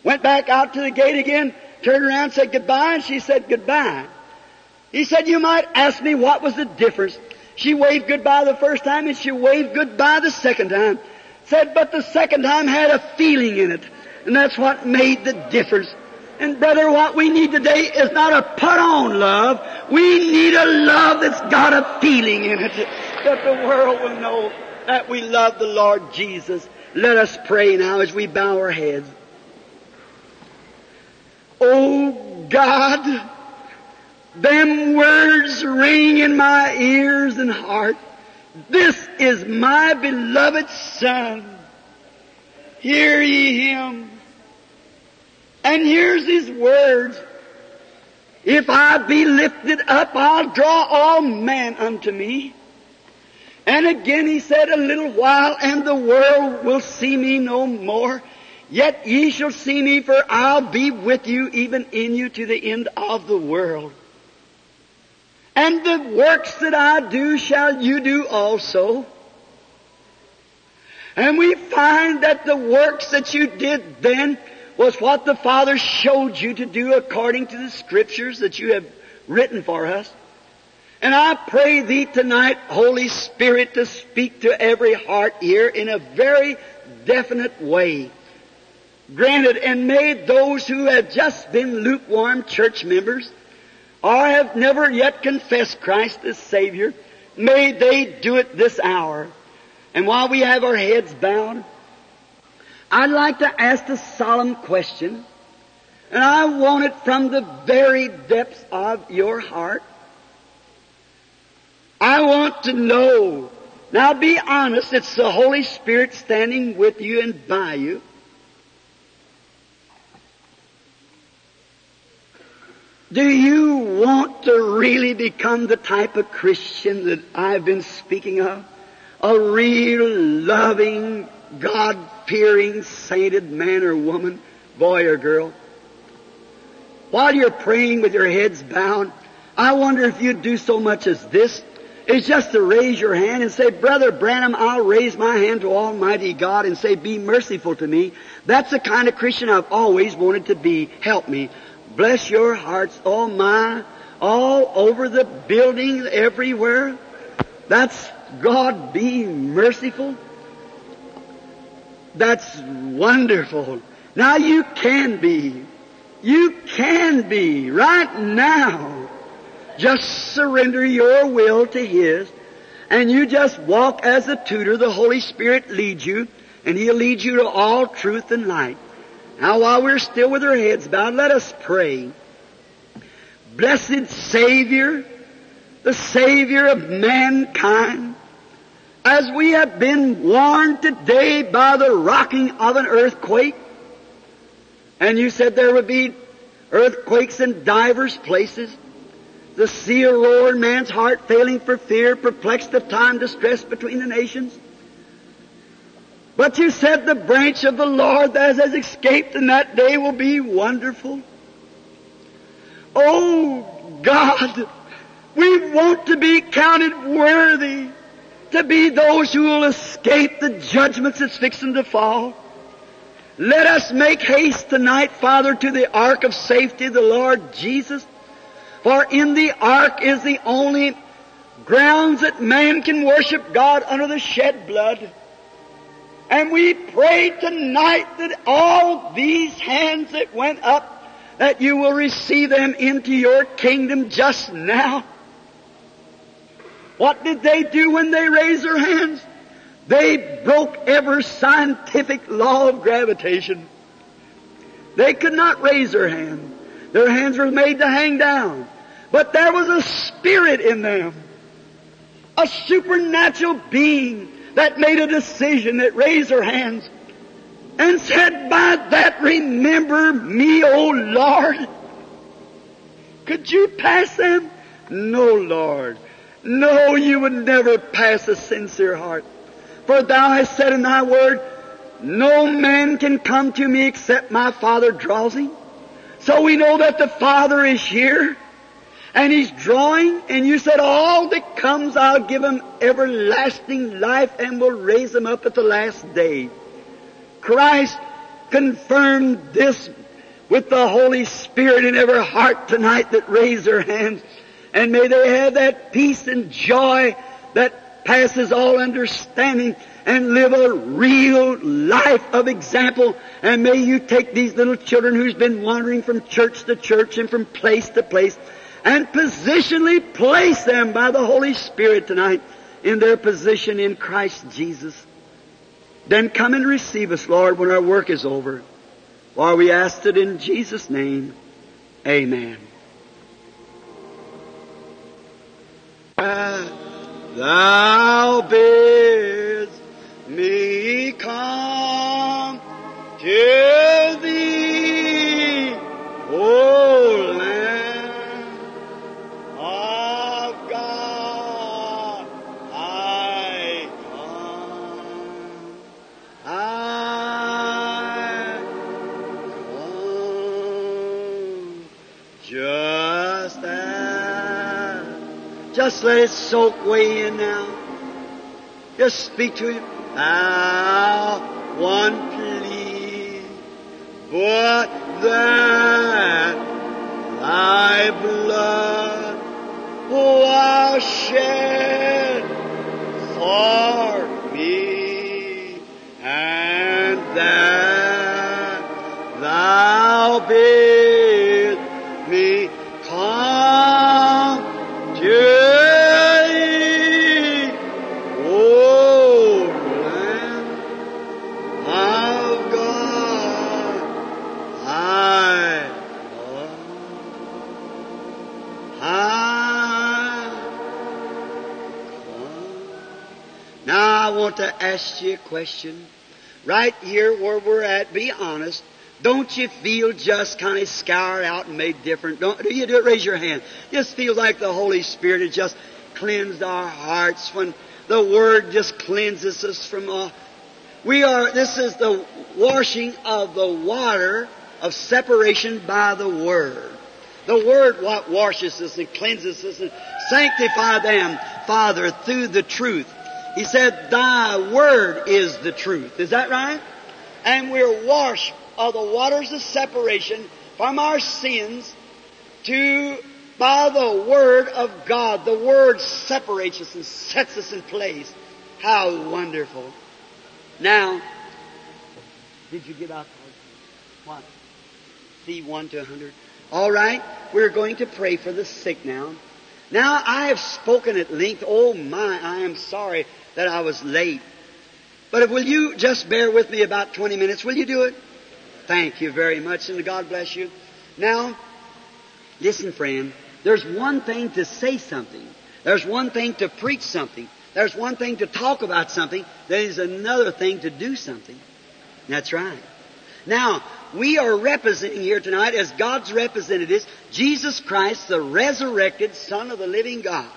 Went back out to the gate again, turned around and said goodbye, and she said goodbye. He said, you might ask me what was the difference. She waved goodbye the first time and she waved goodbye the second time. Said, but the second time had a feeling in it. And that's what made the difference. And brother, what we need today is not a put on love. We need a love that's got a feeling in it. That the world will know that we love the Lord Jesus. Let us pray now as we bow our heads. Oh God, them words ring in my ears and heart. This is my beloved Son. Hear ye him. And here's his words. If I be lifted up, I'll draw all men unto me. And again he said, a little while, and the world will see me no more. Yet ye shall see me, for I'll be with you, even in you, to the end of the world. And the works that I do shall you do also. And we find that the works that you did then was what the Father showed you to do according to the scriptures that you have written for us. And I pray thee tonight, Holy Spirit, to speak to every heart here in a very definite way. Granted, and made those who have just been lukewarm church members, or have never yet confessed Christ as Savior, may they do it this hour. And while we have our heads bowed, I'd like to ask a solemn question, and I want it from the very depths of your heart. I want to know. Now be honest, it's the Holy Spirit standing with you and by you. Do you want to really become the type of Christian that I've been speaking of? A real loving, God-fearing, sainted man or woman, boy or girl? While you're praying with your heads bowed, I wonder if you'd do so much as this, is just to raise your hand and say, Brother Branham, I'll raise my hand to Almighty God and say, be merciful to me. That's the kind of Christian I've always wanted to be. Help me. Bless your hearts, oh my, all over the building, everywhere. That's God be merciful. That's wonderful. Now you can be. You can be right now. Just surrender your will to His and you just walk as a tutor. The Holy Spirit leads you and He'll lead you to all truth and light. Now while we're still with our heads bowed, let us pray. Blessed Savior, the Savior of mankind, as we have been warned today by the rocking of an earthquake, and you said there would be earthquakes in divers places, the sea a roar, man's heart failing for fear, perplexed of time, distress between the nations. But you said the branch of the Lord that has escaped in that day will be wonderful. Oh God, we want to be counted worthy to be those who will escape the judgments that's fixing to fall. Let us make haste tonight, Father, to the ark of safety, the Lord Jesus. For in the ark is the only grounds that man can worship God under the shed blood. And we pray tonight that all these hands that went up, that you will receive them into your kingdom just now. What did they do when they raised their hands? They broke every scientific law of gravitation. They could not raise their hand. Their hands were made to hang down. But there was a spirit in them. A supernatural being that made a decision, that raised their hands and said, by that remember me, O Lord. Could you pass them? No, Lord. No, you would never pass a sincere heart. For thou hast said in thy word, no man can come to me except my Father draws him. So we know that the Father is here. And He's drawing, and you said, all that comes I'll give him everlasting life and will raise him up at the last day. Christ confirmed this with the Holy Spirit in every heart tonight that raised their hands. And may they have that peace and joy that passes all understanding and live a real life of example. And may you take these little children who's been wandering from church to church and from place to place and positionally place them by the Holy Spirit tonight in their position in Christ Jesus. Then come and receive us, Lord, when our work is over. For we ask it in Jesus' name. Amen. Thou bidst me come to thee, O Lamb Just let it soak way in now. Just speak to him. Thou one plea, but that thy blood was shed for me, and that thou bid I want to ask you a question. Right here where we're at, be honest. Don't you feel just kind of scoured out and made different? Don't, do you do it? Raise your hand. Just feel like the Holy Spirit has just cleansed our hearts when the Word just cleanses us from all. We are, this is the washing of the water of separation by the Word. The Word what washes us and cleanses us and sanctify them, Father, through the truth. He said, Thy Word is the truth. Is that right? And we're washed of the waters of separation from our sins to by the Word of God. The Word separates us and sets us in place. How wonderful. Now, did you give out what? C 1 to 100? All right, we're going to pray for the sick now. Now, I have spoken at length. Oh my, I am sorry that I was late. But will you just bear with me about 20 minutes? Will you do it? Thank you very much, and God bless you. Now, listen, friend. There's one thing to say something. There's one thing to preach something. There's one thing to talk about something. There is another thing to do something. That's right. Now, we are representing here tonight as God's representatives, Jesus Christ, the resurrected Son of the living God.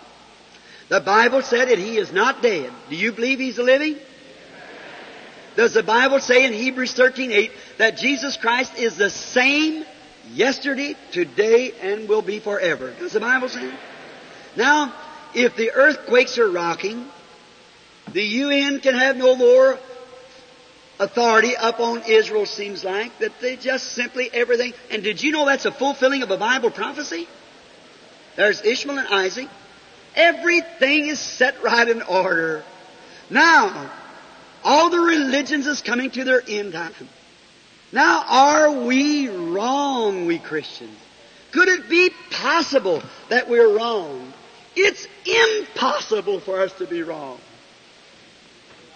The Bible said that He is not dead. Do you believe He's living? Does the Bible say in Hebrews 13:8 that Jesus Christ is the same yesterday, today, and will be forever? Does the Bible say? Now, if the earthquakes are rocking, the UN can have no more authority up on Israel, seems like, that they just simply everything. And did you know that's a fulfilling of a Bible prophecy? There's Ishmael and Isaac. Everything is set right in order. Now, all the religions is coming to their end time. Now, are we wrong, we Christians? Could it be possible that we're wrong? It's impossible for us to be wrong.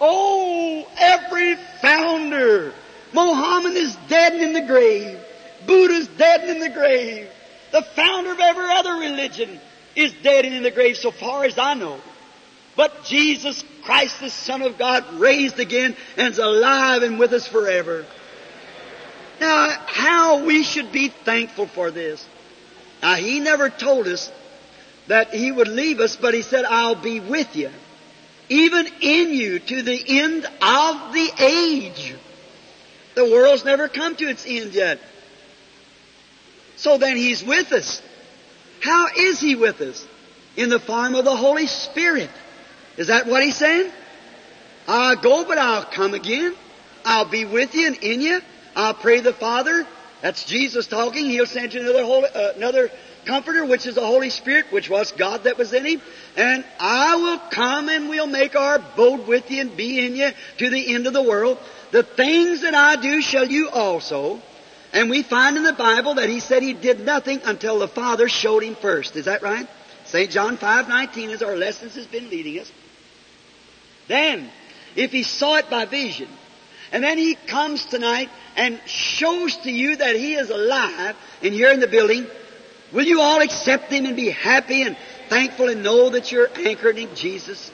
Oh, every founder. Mohammed is dead and in the grave. Buddha's dead and in the grave. The founder of every other religion is dead and in the grave so far as I know. But Jesus Christ, the Son of God, raised again and is alive and with us forever. Now, how we should be thankful for this. Now, He never told us that He would leave us, but He said, I'll be with you. Even in you to the end of the age. The world's never come to its end yet. So then He's with us. How is He with us? In the form of the Holy Spirit. Is that what he's saying? I'll go, but I'll come again. I'll be with you and in you. I'll pray the Father. That's Jesus talking. He'll send you another Holy, uh, another Comforter, which is the Holy Spirit, which was God that was in Him. And I will come and we'll make our abode with you and be in you to the end of the world. The things that I do shall you also. And we find in the Bible that He said He did nothing until the Father showed Him first. Is that right? St. John 5.19 as our lessons has been leading us. Then, if he saw it by vision, and then he comes tonight and shows to you that he is alive and here in the building, will you all accept him and be happy and thankful and know that you're anchored in Jesus?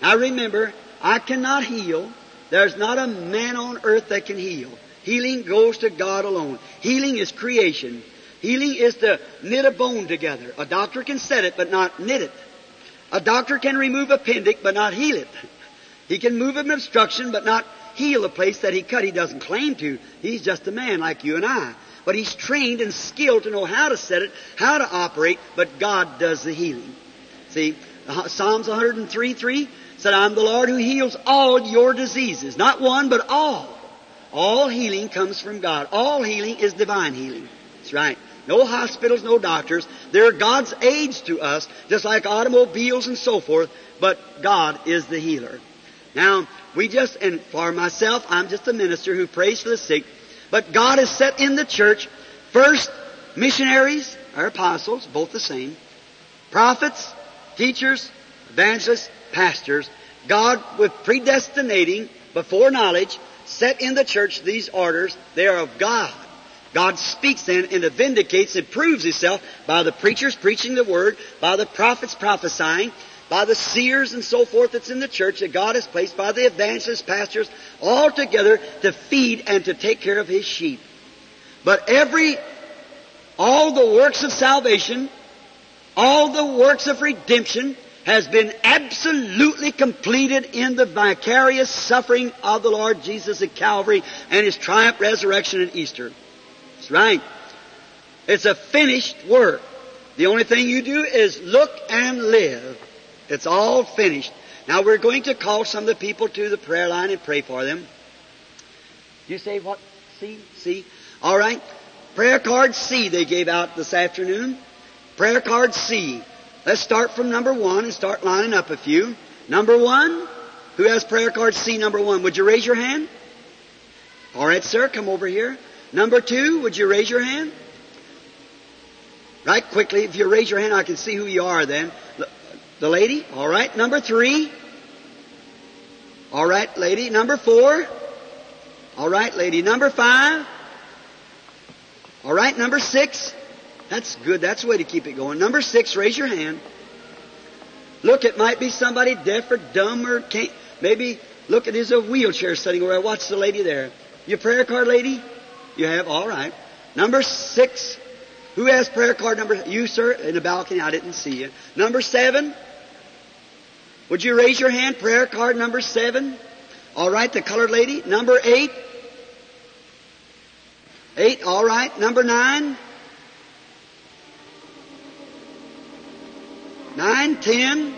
Now remember, I cannot heal. There's not a man on earth that can heal. Healing goes to God alone. Healing is creation. Healing is to knit a bone together. A doctor can set it, but not knit it. A doctor can remove appendix, but not heal it. [LAUGHS] He can move an obstruction, but not heal a place that he cut. He doesn't claim to. He's just a man like you and I. But he's trained and skilled to know how to set it, how to operate, but God does the healing. See, uh, Psalms 103 3 said, I'm the Lord who heals all your diseases. Not one, but all. All healing comes from God. All healing is divine healing. That's right. No hospitals, no doctors. They're God's aids to us, just like automobiles and so forth, but God is the healer. Now, we just, and for myself, I'm just a minister who prays for the sick, but God has set in the church first missionaries or apostles, both the same, prophets, teachers, evangelists, pastors. God, with predestinating before knowledge, set in the church these orders. They are of God. God speaks then and vindicates and proves Himself by the preachers preaching the Word, by the prophets prophesying, by the seers and so forth that's in the church that God has placed, by the evangelists, pastors, all together to feed and to take care of His sheep. But every, all the works of salvation, all the works of redemption has been absolutely completed in the vicarious suffering of the Lord Jesus at Calvary and His triumph, resurrection, and Easter. That's right. It's a finished work. The only thing you do is look and live. It's all finished. Now we're going to call some of the people to the prayer line and pray for them. You say what? C? C? All right. Prayer card C they gave out this afternoon. Prayer card C. Let's start from number one and start lining up a few. Number one. Who has prayer card C number one? Would you raise your hand? All right, sir. Come over here. Number two. Would you raise your hand? Right quickly. If you raise your hand, I can see who you are then. The lady? All right. Number three. All right, lady. Number four. All right, lady. Number five. All right, number six. That's good. That's the way to keep it going. Number six, raise your hand. Look, it might be somebody deaf or dumb or can't. Maybe, look, it is a wheelchair sitting where I Watch the lady there. Your prayer card lady? You have? All right. Number six. Who has prayer card number? You, sir, in the balcony. I didn't see you. Number seven. Would you raise your hand? Prayer card number seven. All right, the colored lady. Number eight. Eight. All right. Number nine. Nine, ten.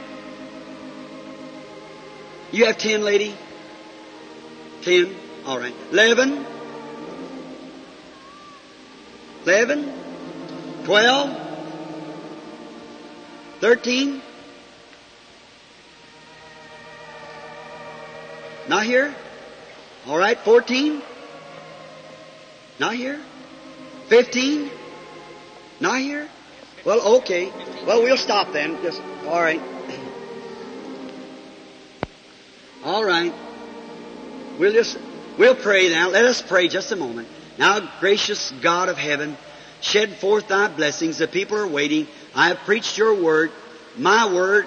You have ten, lady? Ten. All right. Eleven. Eleven. Twelve. Thirteen. Not here? All right, 14? Not here? 15? Not here? Well, okay. Well, we'll stop then. Just, all right. [CLEARS THROAT] All right. We'll just, we'll pray now. Let us pray just a moment. Now, gracious God of heaven, shed forth thy blessings. The people are waiting. I have preached your word. My word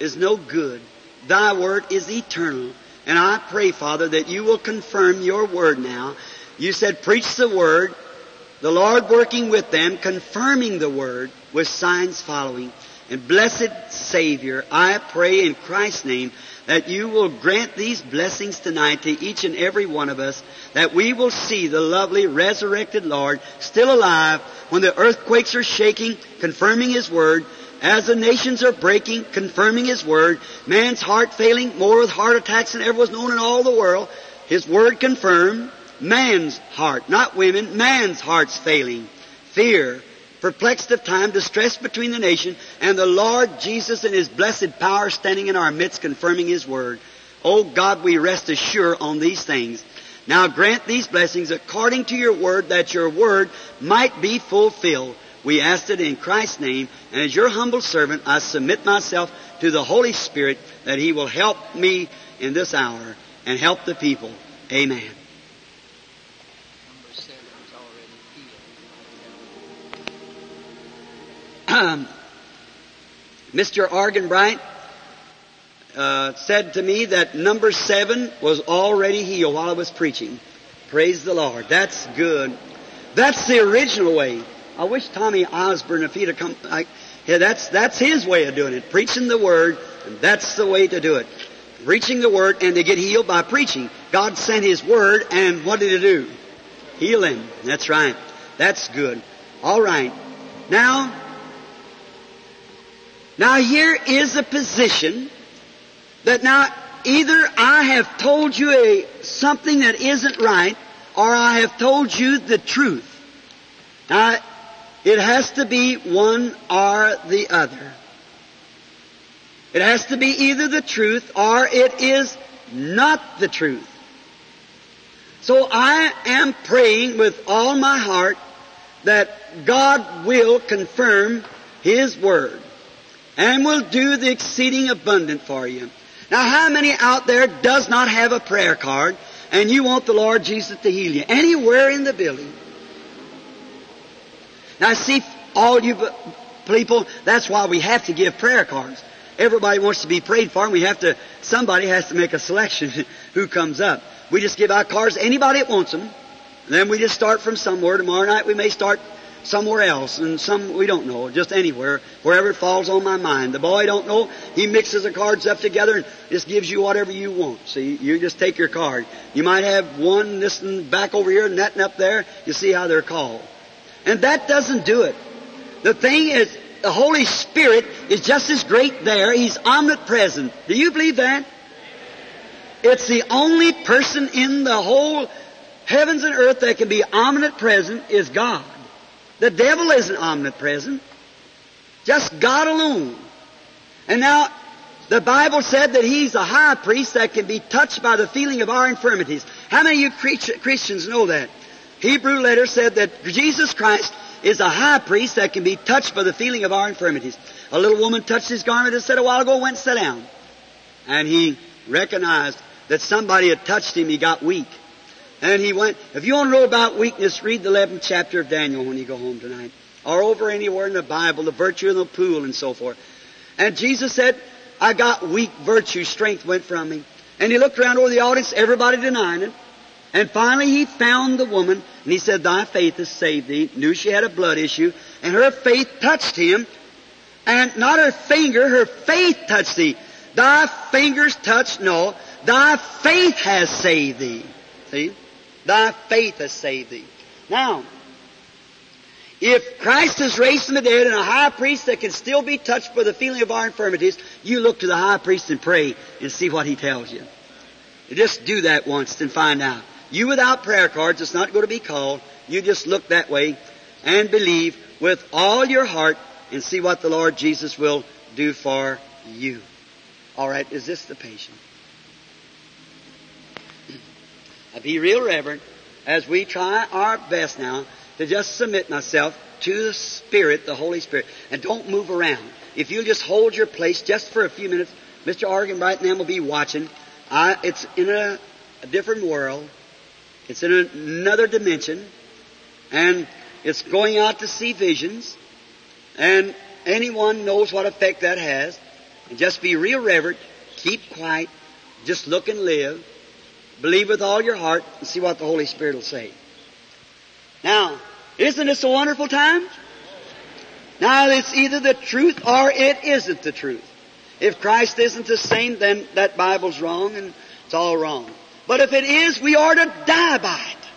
is no good. Thy word is eternal. And I pray, Father, that you will confirm your word now. You said, preach the word, the Lord working with them, confirming the word with signs following. And blessed Savior, I pray in Christ's name that you will grant these blessings tonight to each and every one of us, that we will see the lovely resurrected Lord still alive when the earthquakes are shaking, confirming His word, as the nations are breaking, confirming His Word, man's heart failing, more with heart attacks than ever was known in all the world, His Word confirmed, man's heart, not women, man's heart's failing, fear, perplexed of time, distress between the nation, and the Lord Jesus in His blessed power standing in our midst confirming His Word. Oh God, we rest assured on these things. Now grant these blessings according to your word that your word might be fulfilled. We ask it in Christ's name, and as your humble servant, I submit myself to the Holy Spirit that He will help me in this hour and help the people. Amen. [CLEARS THROAT] Mr. Arganbright uh, said to me that number seven was already healed while I was preaching. Praise the Lord. That's good. That's the original way. I wish Tommy Osborn, if he'd have come, I, yeah, that's, that's his way of doing it. Preaching the Word, and that's the way to do it. Preaching the Word, and they get healed by preaching. God sent His Word, and what did He do? Heal him. That's right. That's good. All right. Now, now here is a position that now either I have told you a, something that isn't right, or I have told you the truth. Now, it has to be one or the other. It has to be either the truth or it is not the truth. So I am praying with all my heart that God will confirm His Word and will do the exceeding abundant for you. Now how many out there does not have a prayer card and you want the Lord Jesus to heal you? Anywhere in the building. Now see, all you people, that's why we have to give prayer cards. everybody wants to be prayed for, and we have to, somebody has to make a selection [LAUGHS] who comes up. We just give out cards to anybody that wants them. Then we just start from somewhere. Tomorrow night we may start somewhere else, and some we don't know, just anywhere, wherever it falls on my mind. The boy don't know, he mixes the cards up together and just gives you whatever you want. See, you just take your card. You might have one this and back over here and that and up there. You see how they're called. And that doesn't do it. The thing is, the Holy Spirit is just as great there. He's omnipresent. Do you believe that? It's the only person in the whole heavens and earth that can be omnipresent is God. The devil isn't omnipresent. Just God alone. And now, the Bible said that He's a high priest that can be touched by the feeling of our infirmities. How many of you Christians know that? Hebrew letter said that Jesus Christ is a high priest that can be touched by the feeling of our infirmities. A little woman touched his garment and said a while ago, went and sat down. And he recognized that somebody had touched him, he got weak. And he went, if you want to know about weakness, read the 11th chapter of Daniel when you go home tonight. Or over anywhere in the Bible, the virtue of the pool and so forth. And Jesus said, I got weak virtue, strength went from me. And he looked around over the audience, everybody denying it. And finally he found the woman, and he said, Thy faith has saved thee. Knew she had a blood issue, and her faith touched him. And not her finger, her faith touched thee. Thy fingers touched, no. Thy faith has saved thee. See? Thy faith has saved thee. Now, if Christ is raised from the dead and a high priest that can still be touched by the feeling of our infirmities, you look to the high priest and pray and see what he tells you. Just do that once and find out. You without prayer cards, it's not going to be called. You just look that way and believe with all your heart and see what the Lord Jesus will do for you. All right, is this the patient? I'll be real reverent as we try our best now to just submit myself to the Spirit, the Holy Spirit, and don't move around. If you'll just hold your place just for a few minutes, Mr. Arganbright and them will be watching. I, it's in a, a different world. It's in another dimension. And it's going out to see visions. And anyone knows what effect that has. And just be real reverent. Keep quiet. Just look and live. Believe with all your heart and see what the Holy Spirit will say. Now, isn't this a wonderful time? Now, it's either the truth or it isn't the truth. If Christ isn't the same, then that Bible's wrong and it's all wrong. But if it is, we are to die by it.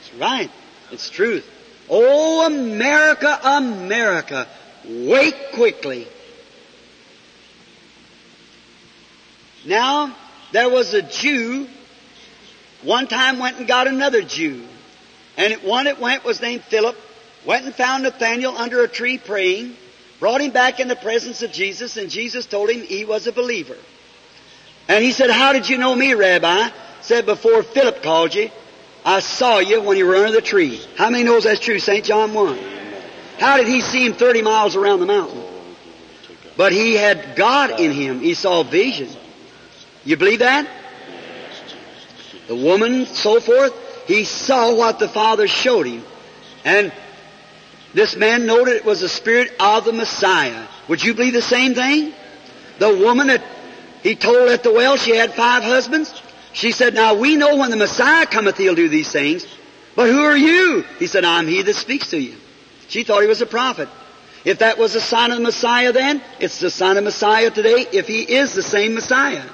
It's right. It's truth. Oh, America, America, wake quickly. Now, there was a Jew one time went and got another Jew. And one that went was named Philip, went and found Nathaniel under a tree praying, brought him back in the presence of Jesus, and Jesus told him he was a believer. And he said, How did you know me, Rabbi? Said, Before Philip called you, I saw you when you were under the tree. How many knows that's true? St. John 1. How did he see him 30 miles around the mountain? But he had God in him. He saw vision. You believe that? The woman, so forth, he saw what the Father showed him. And this man noted it was the Spirit of the Messiah. Would you believe the same thing? The woman that he told at the well she had five husbands, she said, Now we know when the Messiah cometh he'll do these things. But who are you? He said, I'm he that speaks to you. She thought he was a prophet. If that was the sign of the Messiah then, it's the sign of Messiah today if he is the same Messiah.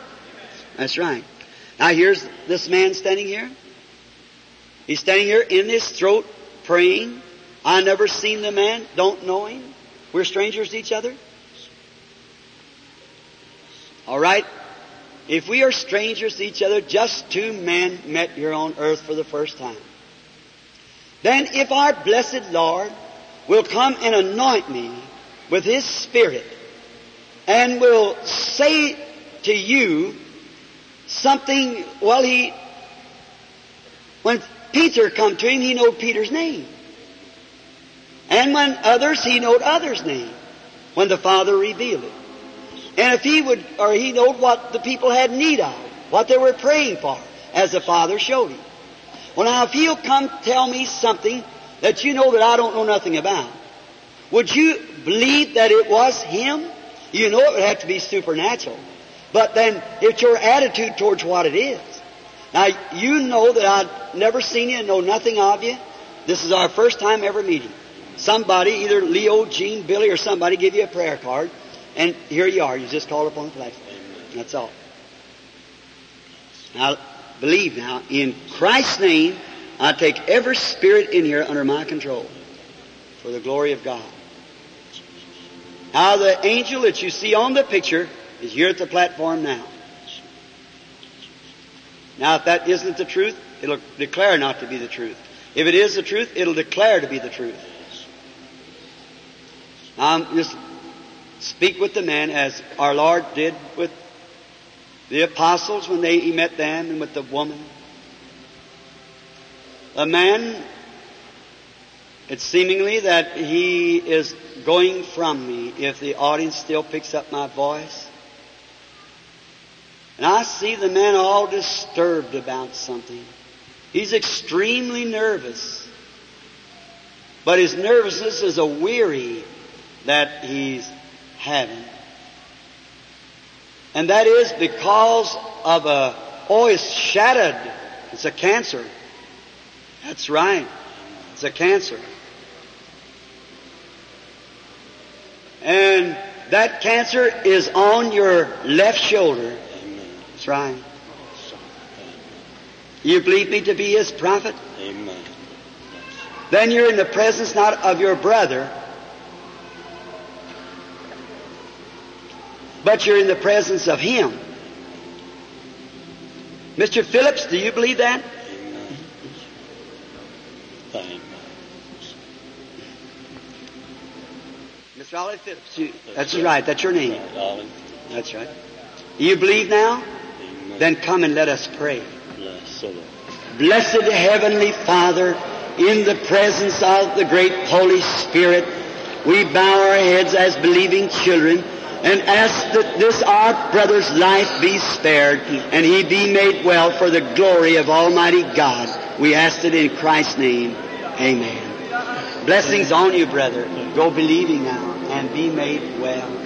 That's right. Now here's this man standing here. He's standing here in his throat praying. I never seen the man, don't know him. We're strangers to each other. All right? If we are strangers to each other, just two men met here on earth for the first time. Then if our blessed Lord will come and anoint me with His Spirit and will say to you something, well, he, when Peter come to him, he knowed Peter's name. And when others, he knowed others' name. When the Father revealed it. And if he would, or he knowed what the people had need of, what they were praying for, as the Father showed him. Well now, if he'll come tell me something that you know that I don't know nothing about, would you believe that it was him? You know it would have to be supernatural. But then it's your attitude towards what it is. Now, you know that I've never seen you and know nothing of you. This is our first time ever meeting. Somebody, either Leo, Gene, Billy, or somebody give you a prayer card, and here you are. You just called upon the platform. That's all. Now, believe now, in Christ's name, I take every spirit in here under my control for the glory of God. Now, the angel that you see on the picture is here at the platform now. Now, if that isn't the truth, it'll declare not to be the truth. If it is the truth, it'll declare to be the truth. Now, just speak with the men as our Lord did with the apostles when they, he met them and with the woman. A man, it's seemingly that he is going from me if the audience still picks up my voice. And I see the man all disturbed about something. He's extremely nervous. But his nervousness is a weary that he's having. And that is because of a, oh, it's shattered. It's a cancer. That's right. It's a cancer. And that cancer is on your left shoulder. That's right. You believe me to be his prophet? Amen. Then you're in the presence not of your brother, but you're in the presence of him. Mr. Phillips, do you believe that? Amen. Mr. Olive Phillips. You, that's right. That's your name. That's right. You believe now? Then come and let us pray. Bless the Lord. Blessed Heavenly Father, in the presence of the great Holy Spirit, we bow our heads as believing children and ask that this our brother's life be spared and he be made well for the glory of Almighty God. We ask it in Christ's name. Amen. Blessings on you, brother. Go believing now and be made well.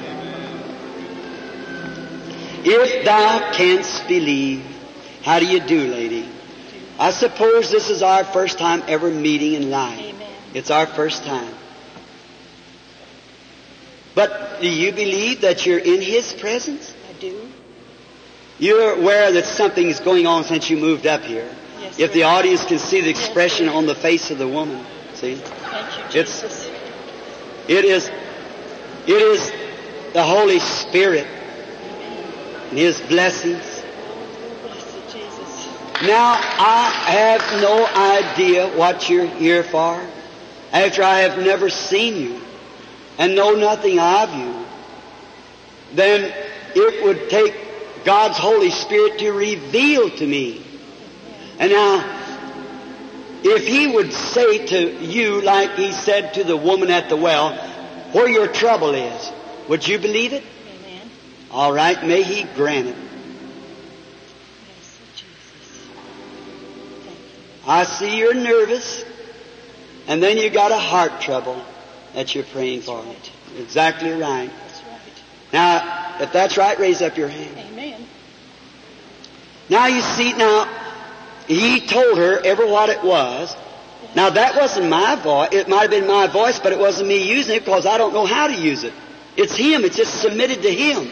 If thou canst believe, how do you do, lady? I suppose this is our first time ever meeting in life. Amen. It's our first time. But do you believe that you're in His presence? I do. You're aware that something's going on since you moved up here. Yes, If sir. the audience can see the expression sir. on the face of the woman, see? Thank you, It's- It is, it is the Holy Spirit and His blessings. Now, I have no idea what you're here for after I have never seen you and know nothing of you. Then it would take God's Holy Spirit to reveal to me. And now, if He would say to you, like He said to the woman at the well, where your trouble is, would you believe it? All right, may He grant it. Blessed Jesus. Thank you. I see you're nervous, and then you got a heart trouble that you're praying for. right. Exactly right. That's right. Now, if that's right, raise up your hand. Amen. Now you see, now, he told her ever what it was. Now that wasn't my voice. It might have been my voice, but it wasn't me using it because I don't know how to use it. It's him. It's just submitted to him.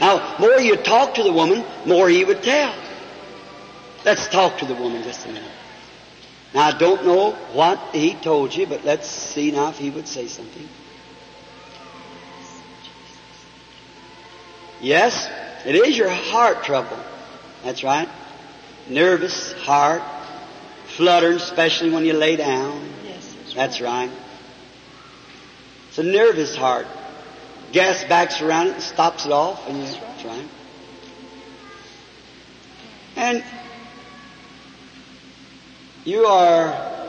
Now, more you talk to the woman, more he would tell. Let's talk to the woman just a minute. Now, I don't know what he told you, but let's see now if he would say something. Yes, it is your heart trouble. That's right. Nervous heart, fluttering, especially when you lay down. Yes, that's, That's right. It's a nervous heart. Gas backs around it and stops it off, and you, right. And you are,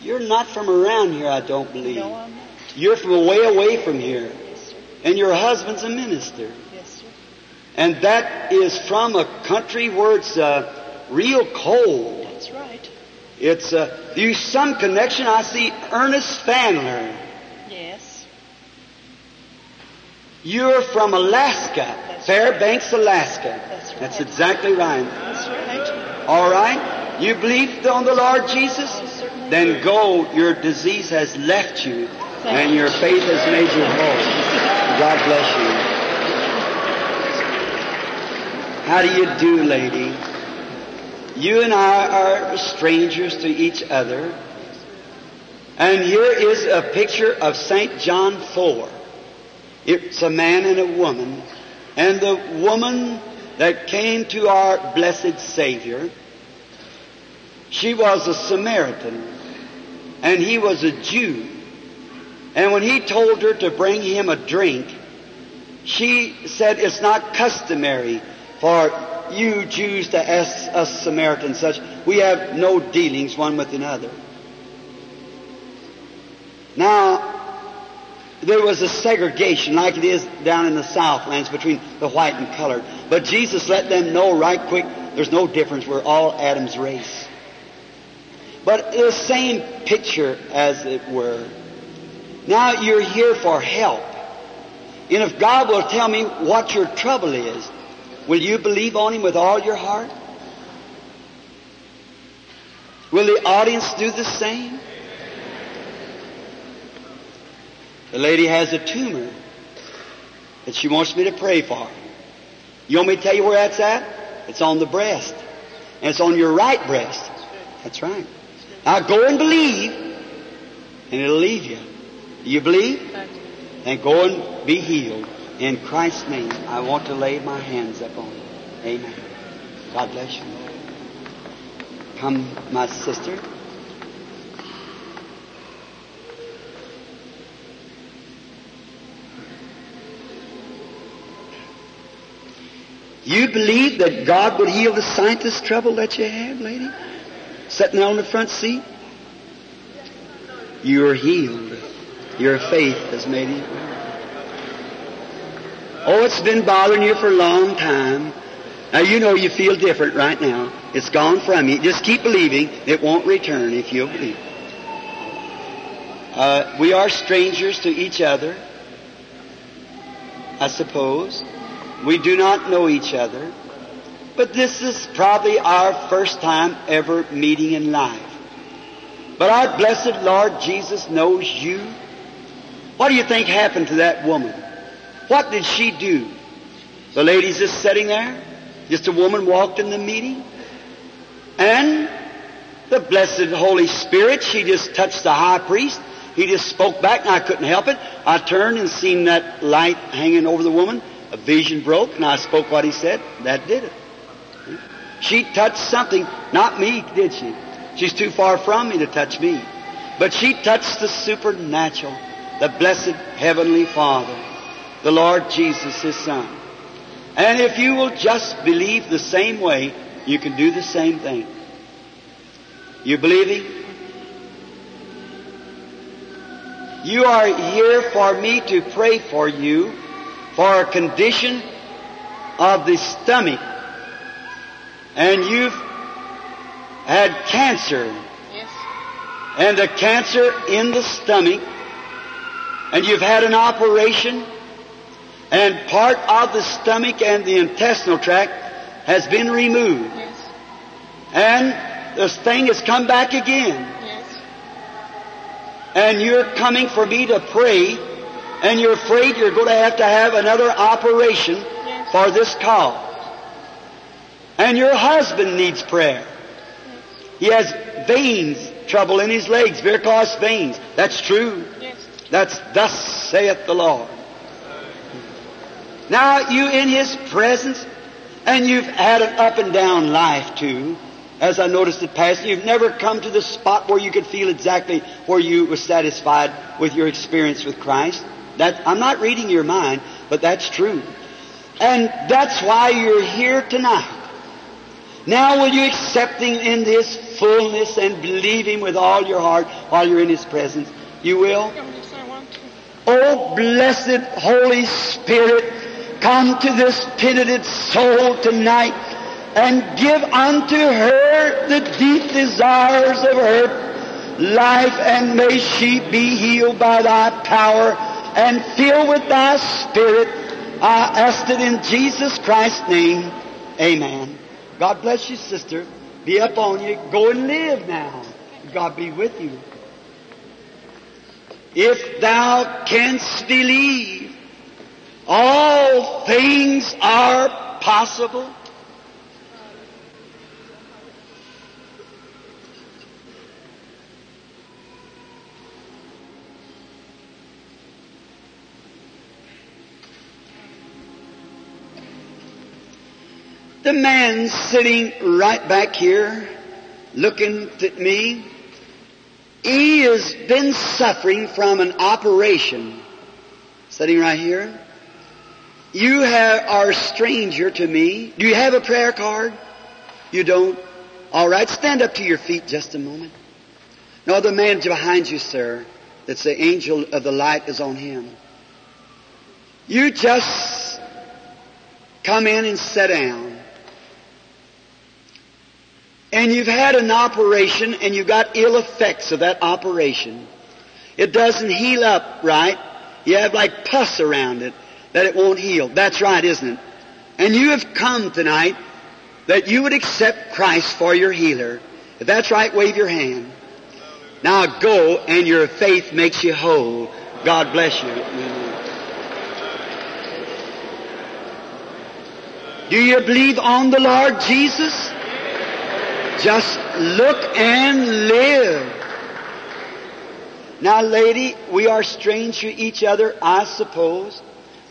you're not from around here, I don't believe. No, I'm not. You're from way away from here, Yes, sir. and your husband's a minister. Yes, sir. And that is from a country where it's uh, real cold. That's right. It's uh, you some connection. I see Ernest Fanler. Yes. You're from Alaska, Fairbanks, Alaska. That's right. That's exactly right. That's right. All right? You believed on the Lord Jesus? Then go. Your disease has left you, and your faith has made you whole. God bless you. How do you do, lady? You and I are strangers to each other. And here is a picture of St. John 4. It's a man and a woman. And the woman that came to our blessed Savior, she was a Samaritan. And he was a Jew. And when he told her to bring him a drink, she said it's not customary for you Jews to ask us Samaritans such. We have no dealings one with another. Now, there was a segregation like it is down in the Southlands between the white and colored. But Jesus let them know right quick there's no difference. We're all Adam's race. But the same picture, as it were. Now you're here for help. And if God will tell me what your trouble is, will you believe on Him with all your heart? Will the audience do the same? The lady has a tumor that she wants me to pray for. You want me to tell you where that's at? It's on the breast. And it's on your right breast. That's right. Now go and believe, and it'll leave you. Do you believe? Then go and be healed. In Christ's name, I want to lay my hands upon you. Amen. God bless you. Come, my sister. You believe that God would heal the scientist trouble that you have, lady? Sitting on the front seat? You are healed. Your faith has made you. Oh, it's been bothering you for a long time. Now you know you feel different right now. It's gone from you. Just keep believing. It won't return if you'll believe. Uh, we are strangers to each other, I suppose. We do not know each other. But this is probably our first time ever meeting in life. But our blessed Lord Jesus knows you. What do you think happened to that woman? What did she do? The lady's just sitting there. Just a woman walked in the meeting. And the blessed Holy Spirit, she just touched the high priest. He just spoke back and I couldn't help it. I turned and seen that light hanging over the woman. A vision broke and I spoke what he said. That did it. She touched something, not me, did she? She's too far from me to touch me. But she touched the supernatural, the blessed Heavenly Father, the Lord Jesus, His Son. And if you will just believe the same way, you can do the same thing. You believing? You are here for me to pray for you for a condition of the stomach. And you've had cancer. Yes. And a cancer in the stomach. And you've had an operation. And part of the stomach and the intestinal tract has been removed. Yes. And this thing has come back again. Yes. And you're coming for me to pray. And you're afraid you're going to have to have another operation Yes. for this cause. And your husband needs prayer. He has veins, trouble in his legs, varicose veins. That's true. Yes. That's thus saith the Lord. Now you in His presence, and you've had an up and down life too, as I noticed it past. You've never come to the spot where you could feel exactly where you were satisfied with your experience with Christ. That I'm not reading your mind, but that's true. And that's why you're here tonight. Now will you accept Him in this fullness and believe Him with all your heart while you're in His presence? You will? Yes, I want to. Oh, blessed Holy Spirit, come to this penitent soul tonight and give unto her the deep desires of her life, and may she be healed by thy power and fill with thy spirit. I ask it in Jesus Christ's name. Amen. God bless you, sister. Be up on you. Go and live now. God be with you. If thou canst believe, all things are possible. The man sitting right back here, looking at me, he has been suffering from an operation. Sitting right here. You have, are stranger to me. Do you have a prayer card? You don't? All right, stand up to your feet just a moment. No, the man behind you, sir, that's the angel of the light is on him. You just come in and sit down. And you've had an operation and you've got ill effects of that operation. It doesn't heal up right. You have like pus around it that it won't heal. That's right, isn't it? And you have come tonight that you would accept Christ for your healer. If that's right, wave your hand. Now go and your faith makes you whole. God bless you. Do you believe on the Lord Jesus? Just look and live. Now, lady, we are strange to each other, I suppose.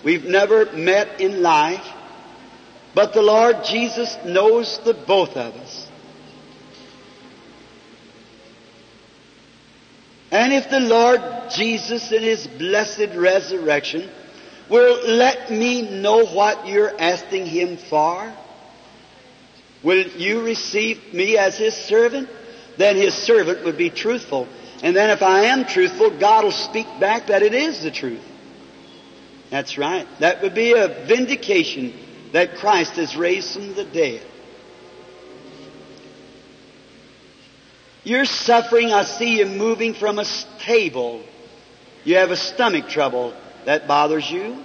We've never met in life. But the Lord Jesus knows the both of us. And if the Lord Jesus in His blessed resurrection will let me know what you're asking Him for, will you receive me as His servant? Then His servant would be truthful. And then if I am truthful, God will speak back that it is the truth. That's right. That would be a vindication that Christ has raised from the dead. You're suffering, I see you moving from a table. You have a stomach trouble that bothers you.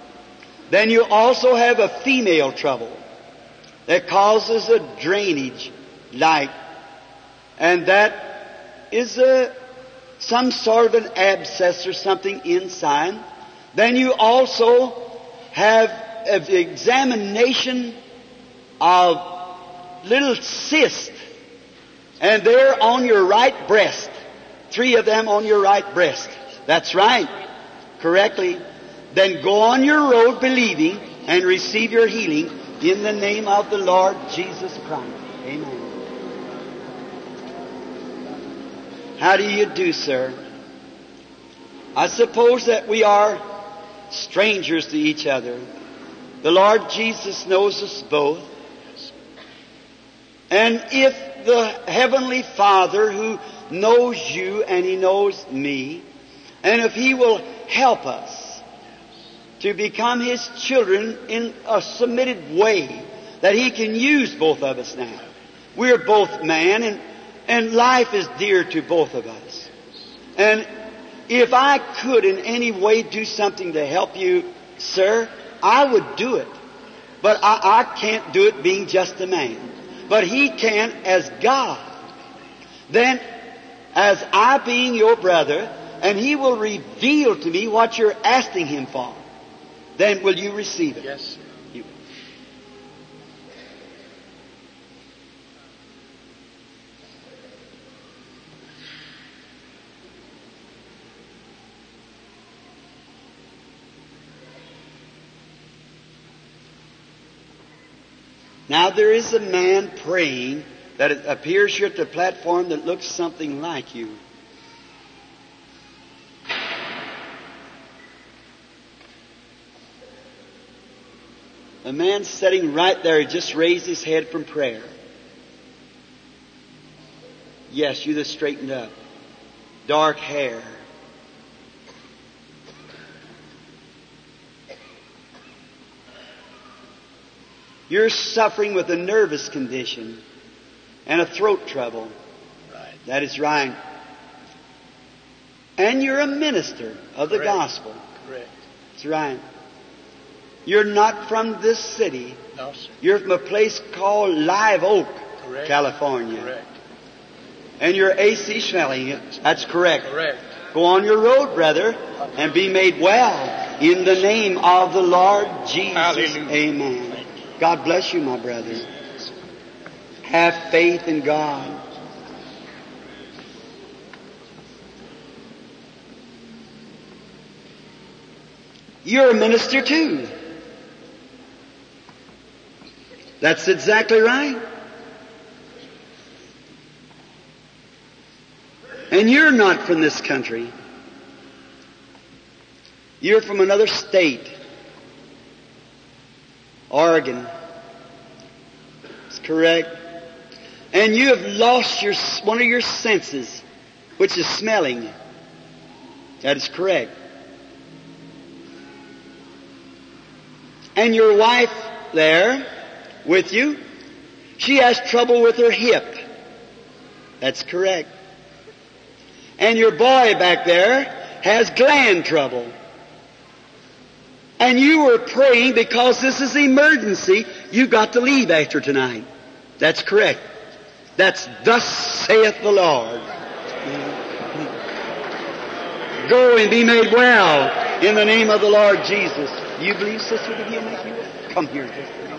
Then you also have a female trouble that causes a drainage like, and that is a, some sort of an abscess or something inside. Then you also have an examination of little cysts, and they're on your right breast. Three of them on your right breast. That's right. Correctly. Then go on your road believing and receive your healing in the name of the Lord Jesus Christ. Amen. How do you do, sir? I suppose that we are strangers to each other. The Lord Jesus knows us both. And if the Heavenly Father who knows you and He knows me, and if He will help us to become His children in a submitted way, that He can use both of us now. We're both man and, and life is dear to both of us. And if I could in any way do something to help you, sir, I would do it. But I, I can't do it being just a man. But He can as God. Then, as I being your brother, and He will reveal to me what you're asking Him for, then will you receive it? Yes. You. Now there is a man praying that appears here at the platform that looks something like you. A man sitting right there, he just raised his head from prayer. Yes, you just straightened up. Dark hair. You're suffering with a nervous condition and a throat trouble. Right. That is right. And you're a minister of the Correct. gospel. Correct. That's right. You're not from this city. No, sir. You're from a place called Live Oak, Correct. California. Correct. And you're AC Schmeling. That's correct. Correct. Go on your road, brother, and be made well in the name of the Lord Jesus. Hallelujah. Amen. God bless you, my brother. Have faith in God. You're a minister too. That's exactly right. And you're not from this country. You're from another state. Oregon. Correct. And you have lost your, one of your senses, which is smelling. That is correct. And your wife there with you, she has trouble with her hip. That's correct. And your boy back there has gland trouble. And you were praying because this is emergency, you got to leave after tonight. That's correct. That's thus saith the Lord. Go and be made well in the name of the Lord Jesus. You believe, sister, that he'll make you well? Come here minute.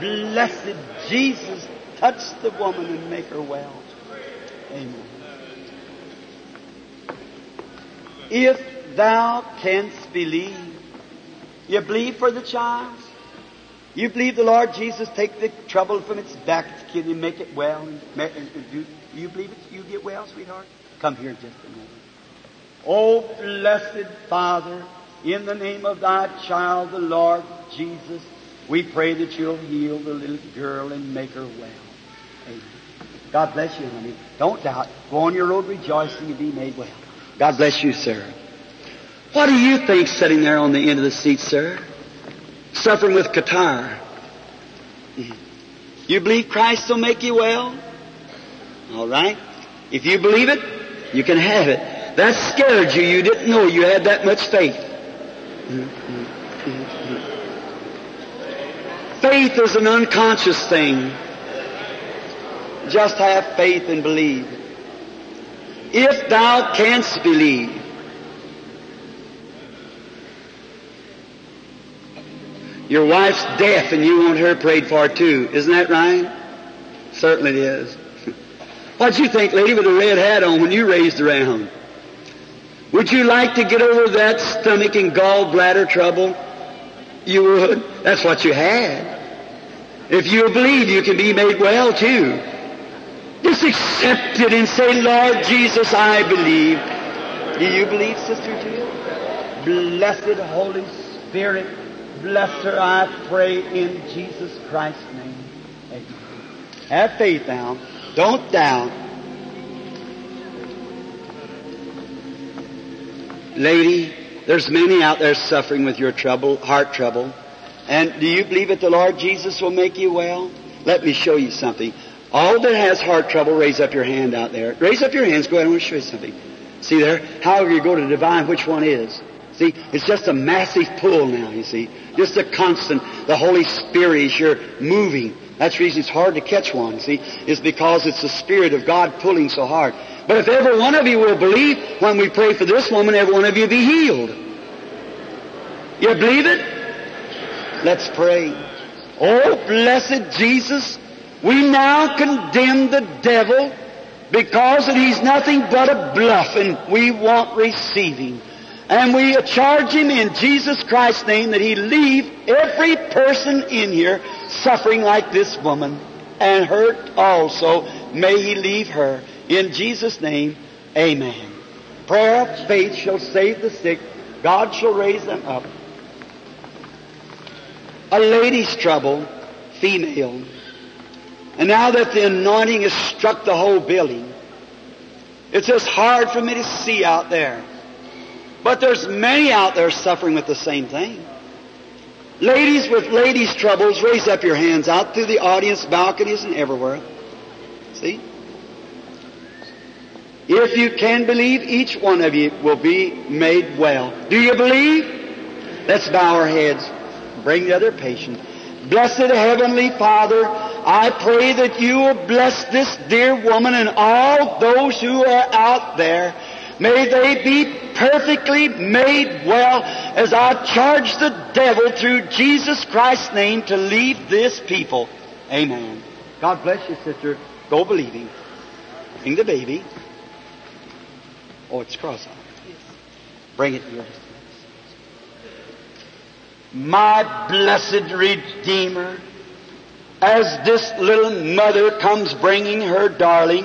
Blessed Jesus, touch the woman and make her well. Amen. If thou canst believe, you believe for the child. You believe the Lord Jesus take the trouble from its back, its kid, and make it well. Do you believe it? You get well, sweetheart. Come here just a moment. Oh, blessed Father, in the name of thy child, the Lord Jesus, we pray that you'll heal the little girl and make her well. Amen. God bless you, honey. Don't doubt. Go on your road rejoicing and be made well. God bless you, sir. What do you think sitting there on the end of the seat, sir? Suffering with catarrh. You believe Christ will make you well? All right. If you believe it, you can have it. That scared you. You didn't know you had that much faith. Mm-hmm. Mm-hmm. Faith is an unconscious thing. Just have faith and believe. If thou canst believe. Your wife's deaf and you want her prayed for too. Isn't that right? Certainly it is. [LAUGHS] What'd you think, lady, with a red hat on when you raised around? Would you like to get over that stomach and gallbladder trouble? You would. That's what you had. If you believe, you can be made well too. Just accept it and say, Lord Jesus, I believe. Do you believe, Sister Jill? Blessed Holy Spirit, bless her, I pray, in Jesus Christ's name. Amen. Have faith now. Don't doubt. Lady, there's many out there suffering with your trouble, heart trouble. And do you believe that the Lord Jesus will make you well? Let me show you something. All that has heart trouble, raise up your hand out there. Raise up your hands. Go ahead. I want to show you something. See there? However you go to divine which one is. See, it's just a massive pull now, you see. Just a constant, the Holy Spirit is here moving. That's the reason it's hard to catch one, see, is because it's the Spirit of God pulling so hard. But if every one of you will believe when we pray for this woman, every one of you be healed. You believe it? Let's pray. Oh, blessed Jesus, we now condemn the devil because that he's nothing but a bluff and we want receiving. And we charge him in Jesus Christ's name that he leave every person in here suffering like this woman and hurt also. May he leave her. In Jesus' name, amen. Prayer of faith shall save the sick. God shall raise them up. A lady's trouble, female. And now that the anointing has struck the whole building, it's just hard for me to see out there. But there's many out there suffering with the same thing. Ladies with ladies' troubles, raise up your hands out through the audience balconies and everywhere. See? If you can believe, each one of you will be made well. Do you believe? Let's bow our heads. Bring the other patient. Blessed Heavenly Father, I pray that you will bless this dear woman and all those who are out there. May they be perfectly made well as I charge the devil through Jesus Christ's name to leave this people. Amen. God bless you, sister. Go believing. Bring the baby. Oh, it's cross-eyed. Bring it here. My blessed Redeemer, as this little mother comes bringing her darling,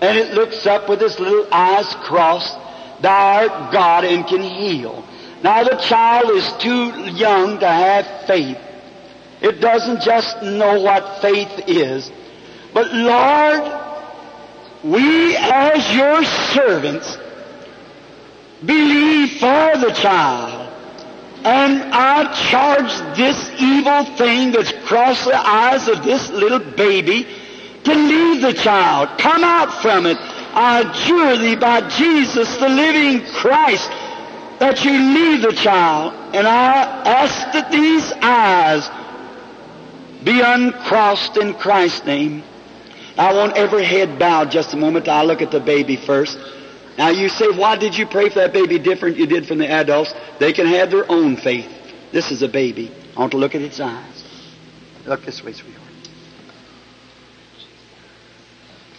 and it looks up with its little eyes crossed, thou art God and can heal. Now the child is too young to have faith. It doesn't just know what faith is. But Lord, we as your servants believe for the child. And I charge this evil thing that's crossed the eyes of this little baby to leave the child. Come out from it. I adjure thee by Jesus, the living Christ, that you leave the child. And I ask that these eyes be uncrossed in Christ's name. I want every head bowed just a moment. I'll look at the baby first. Now you say, why did you pray for that baby different you did from the adults? They can have their own faith. This is a baby. I want to look at its eyes. Look this way, sweetheart.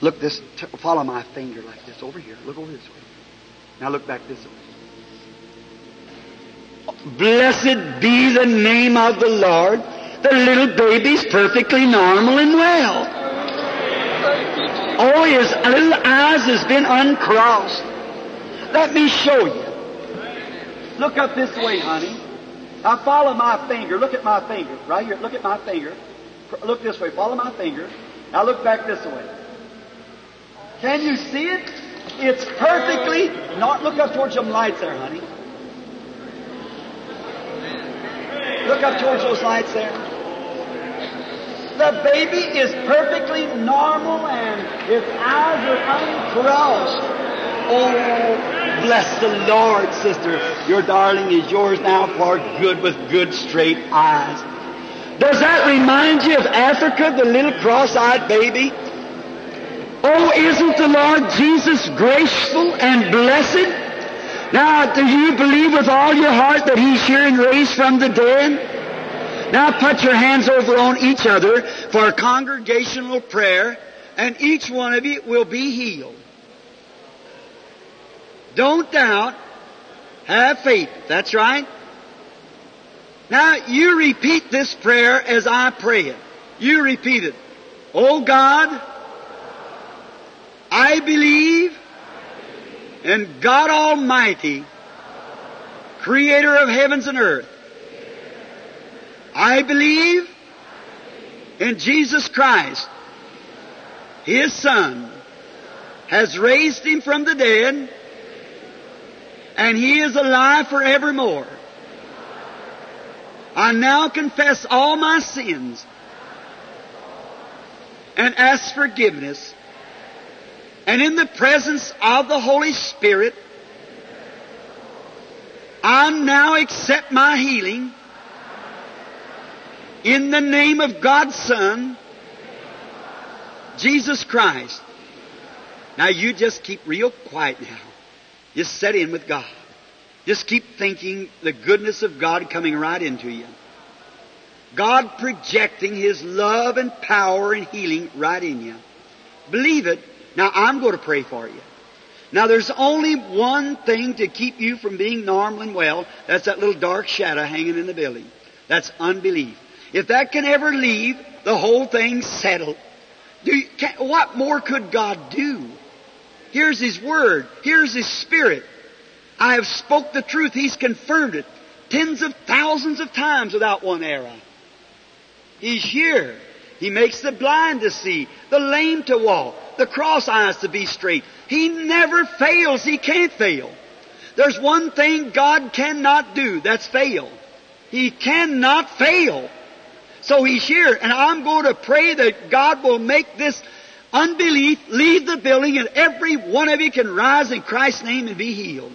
Look this, t- follow my finger like this over here. Look over this way. Now look back this way. Blessed be the name of the Lord. The little baby's perfectly normal and well. Oh, his little eyes has been uncrossed. Let me show you. Look up this way, honey. Now follow my finger. Look at my finger. Right here. Look at my finger. Look this way. Follow my finger. Now look back this way. Can you see it? It's perfectly not look up towards them lights there, honey. Look up towards those lights there. The baby is perfectly normal and its eyes are uncrossed. Oh, bless the Lord, sister. Your darling is yours now for good with good straight eyes. Does that remind you of Africa, the little cross-eyed baby? Oh, isn't the Lord Jesus graceful and blessed? Now, do you believe with all your heart that He's here and raised from the dead? Now put your hands over on each other for a congregational prayer, and each one of you will be healed. Don't doubt. Have faith. That's right. Now you repeat this prayer as I pray it. You repeat it. Oh God, I believe in God Almighty, creator of heavens and earth. I believe in Jesus Christ, His Son, has raised Him from the dead, and He is alive forevermore. I now confess all my sins and ask forgiveness. And in the presence of the Holy Spirit, I now accept my healing in the name of God's Son, Jesus Christ. Now you just keep real quiet now. Just set in with God. Just keep thinking the goodness of God coming right into you. God projecting His love and power and healing right in you. Believe it. Now I'm going to pray for you. Now there's only one thing to keep you from being normal and well. That's that little dark shadow hanging in the building. That's unbelief. If that can ever leave, the whole thing's settled. You, can, what more could God do? Here's His Word. Here's His Spirit. I have spoke the truth. He's confirmed it tens of thousands of times without one error. He's here. He makes the blind to see, the lame to walk, the cross eyes to be straight. He never fails. He can't fail. There's one thing God cannot do. That's fail. He cannot fail. So He's here, and I'm going to pray that God will make this unbelief leave the building and every one of you can rise in Christ's name and be healed.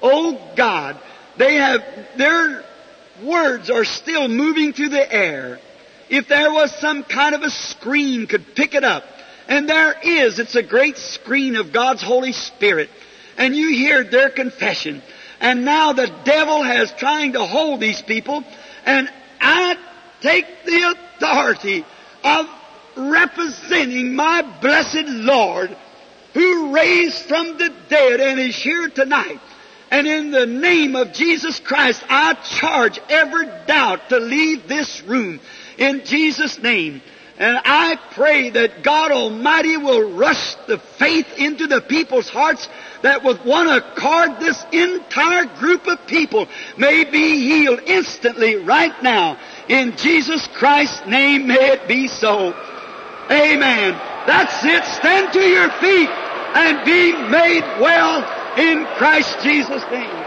Oh God, they have, they're words are still moving through the air, if there was some kind of a screen could pick it up, and there is, it's a great screen of God's Holy Spirit, and you hear their confession, and now the devil has trying to hold these people, and I take the authority of representing my blessed Lord who raised from the dead and is here tonight. And in the name of Jesus Christ, I charge every doubt to leave this room in Jesus' name. And I pray that God Almighty will rush the faith into the people's hearts that with one accord this entire group of people may be healed instantly right now. In Jesus Christ's name may it be so. Amen. That's it. Stand to your feet and be made well in Christ Jesus' name.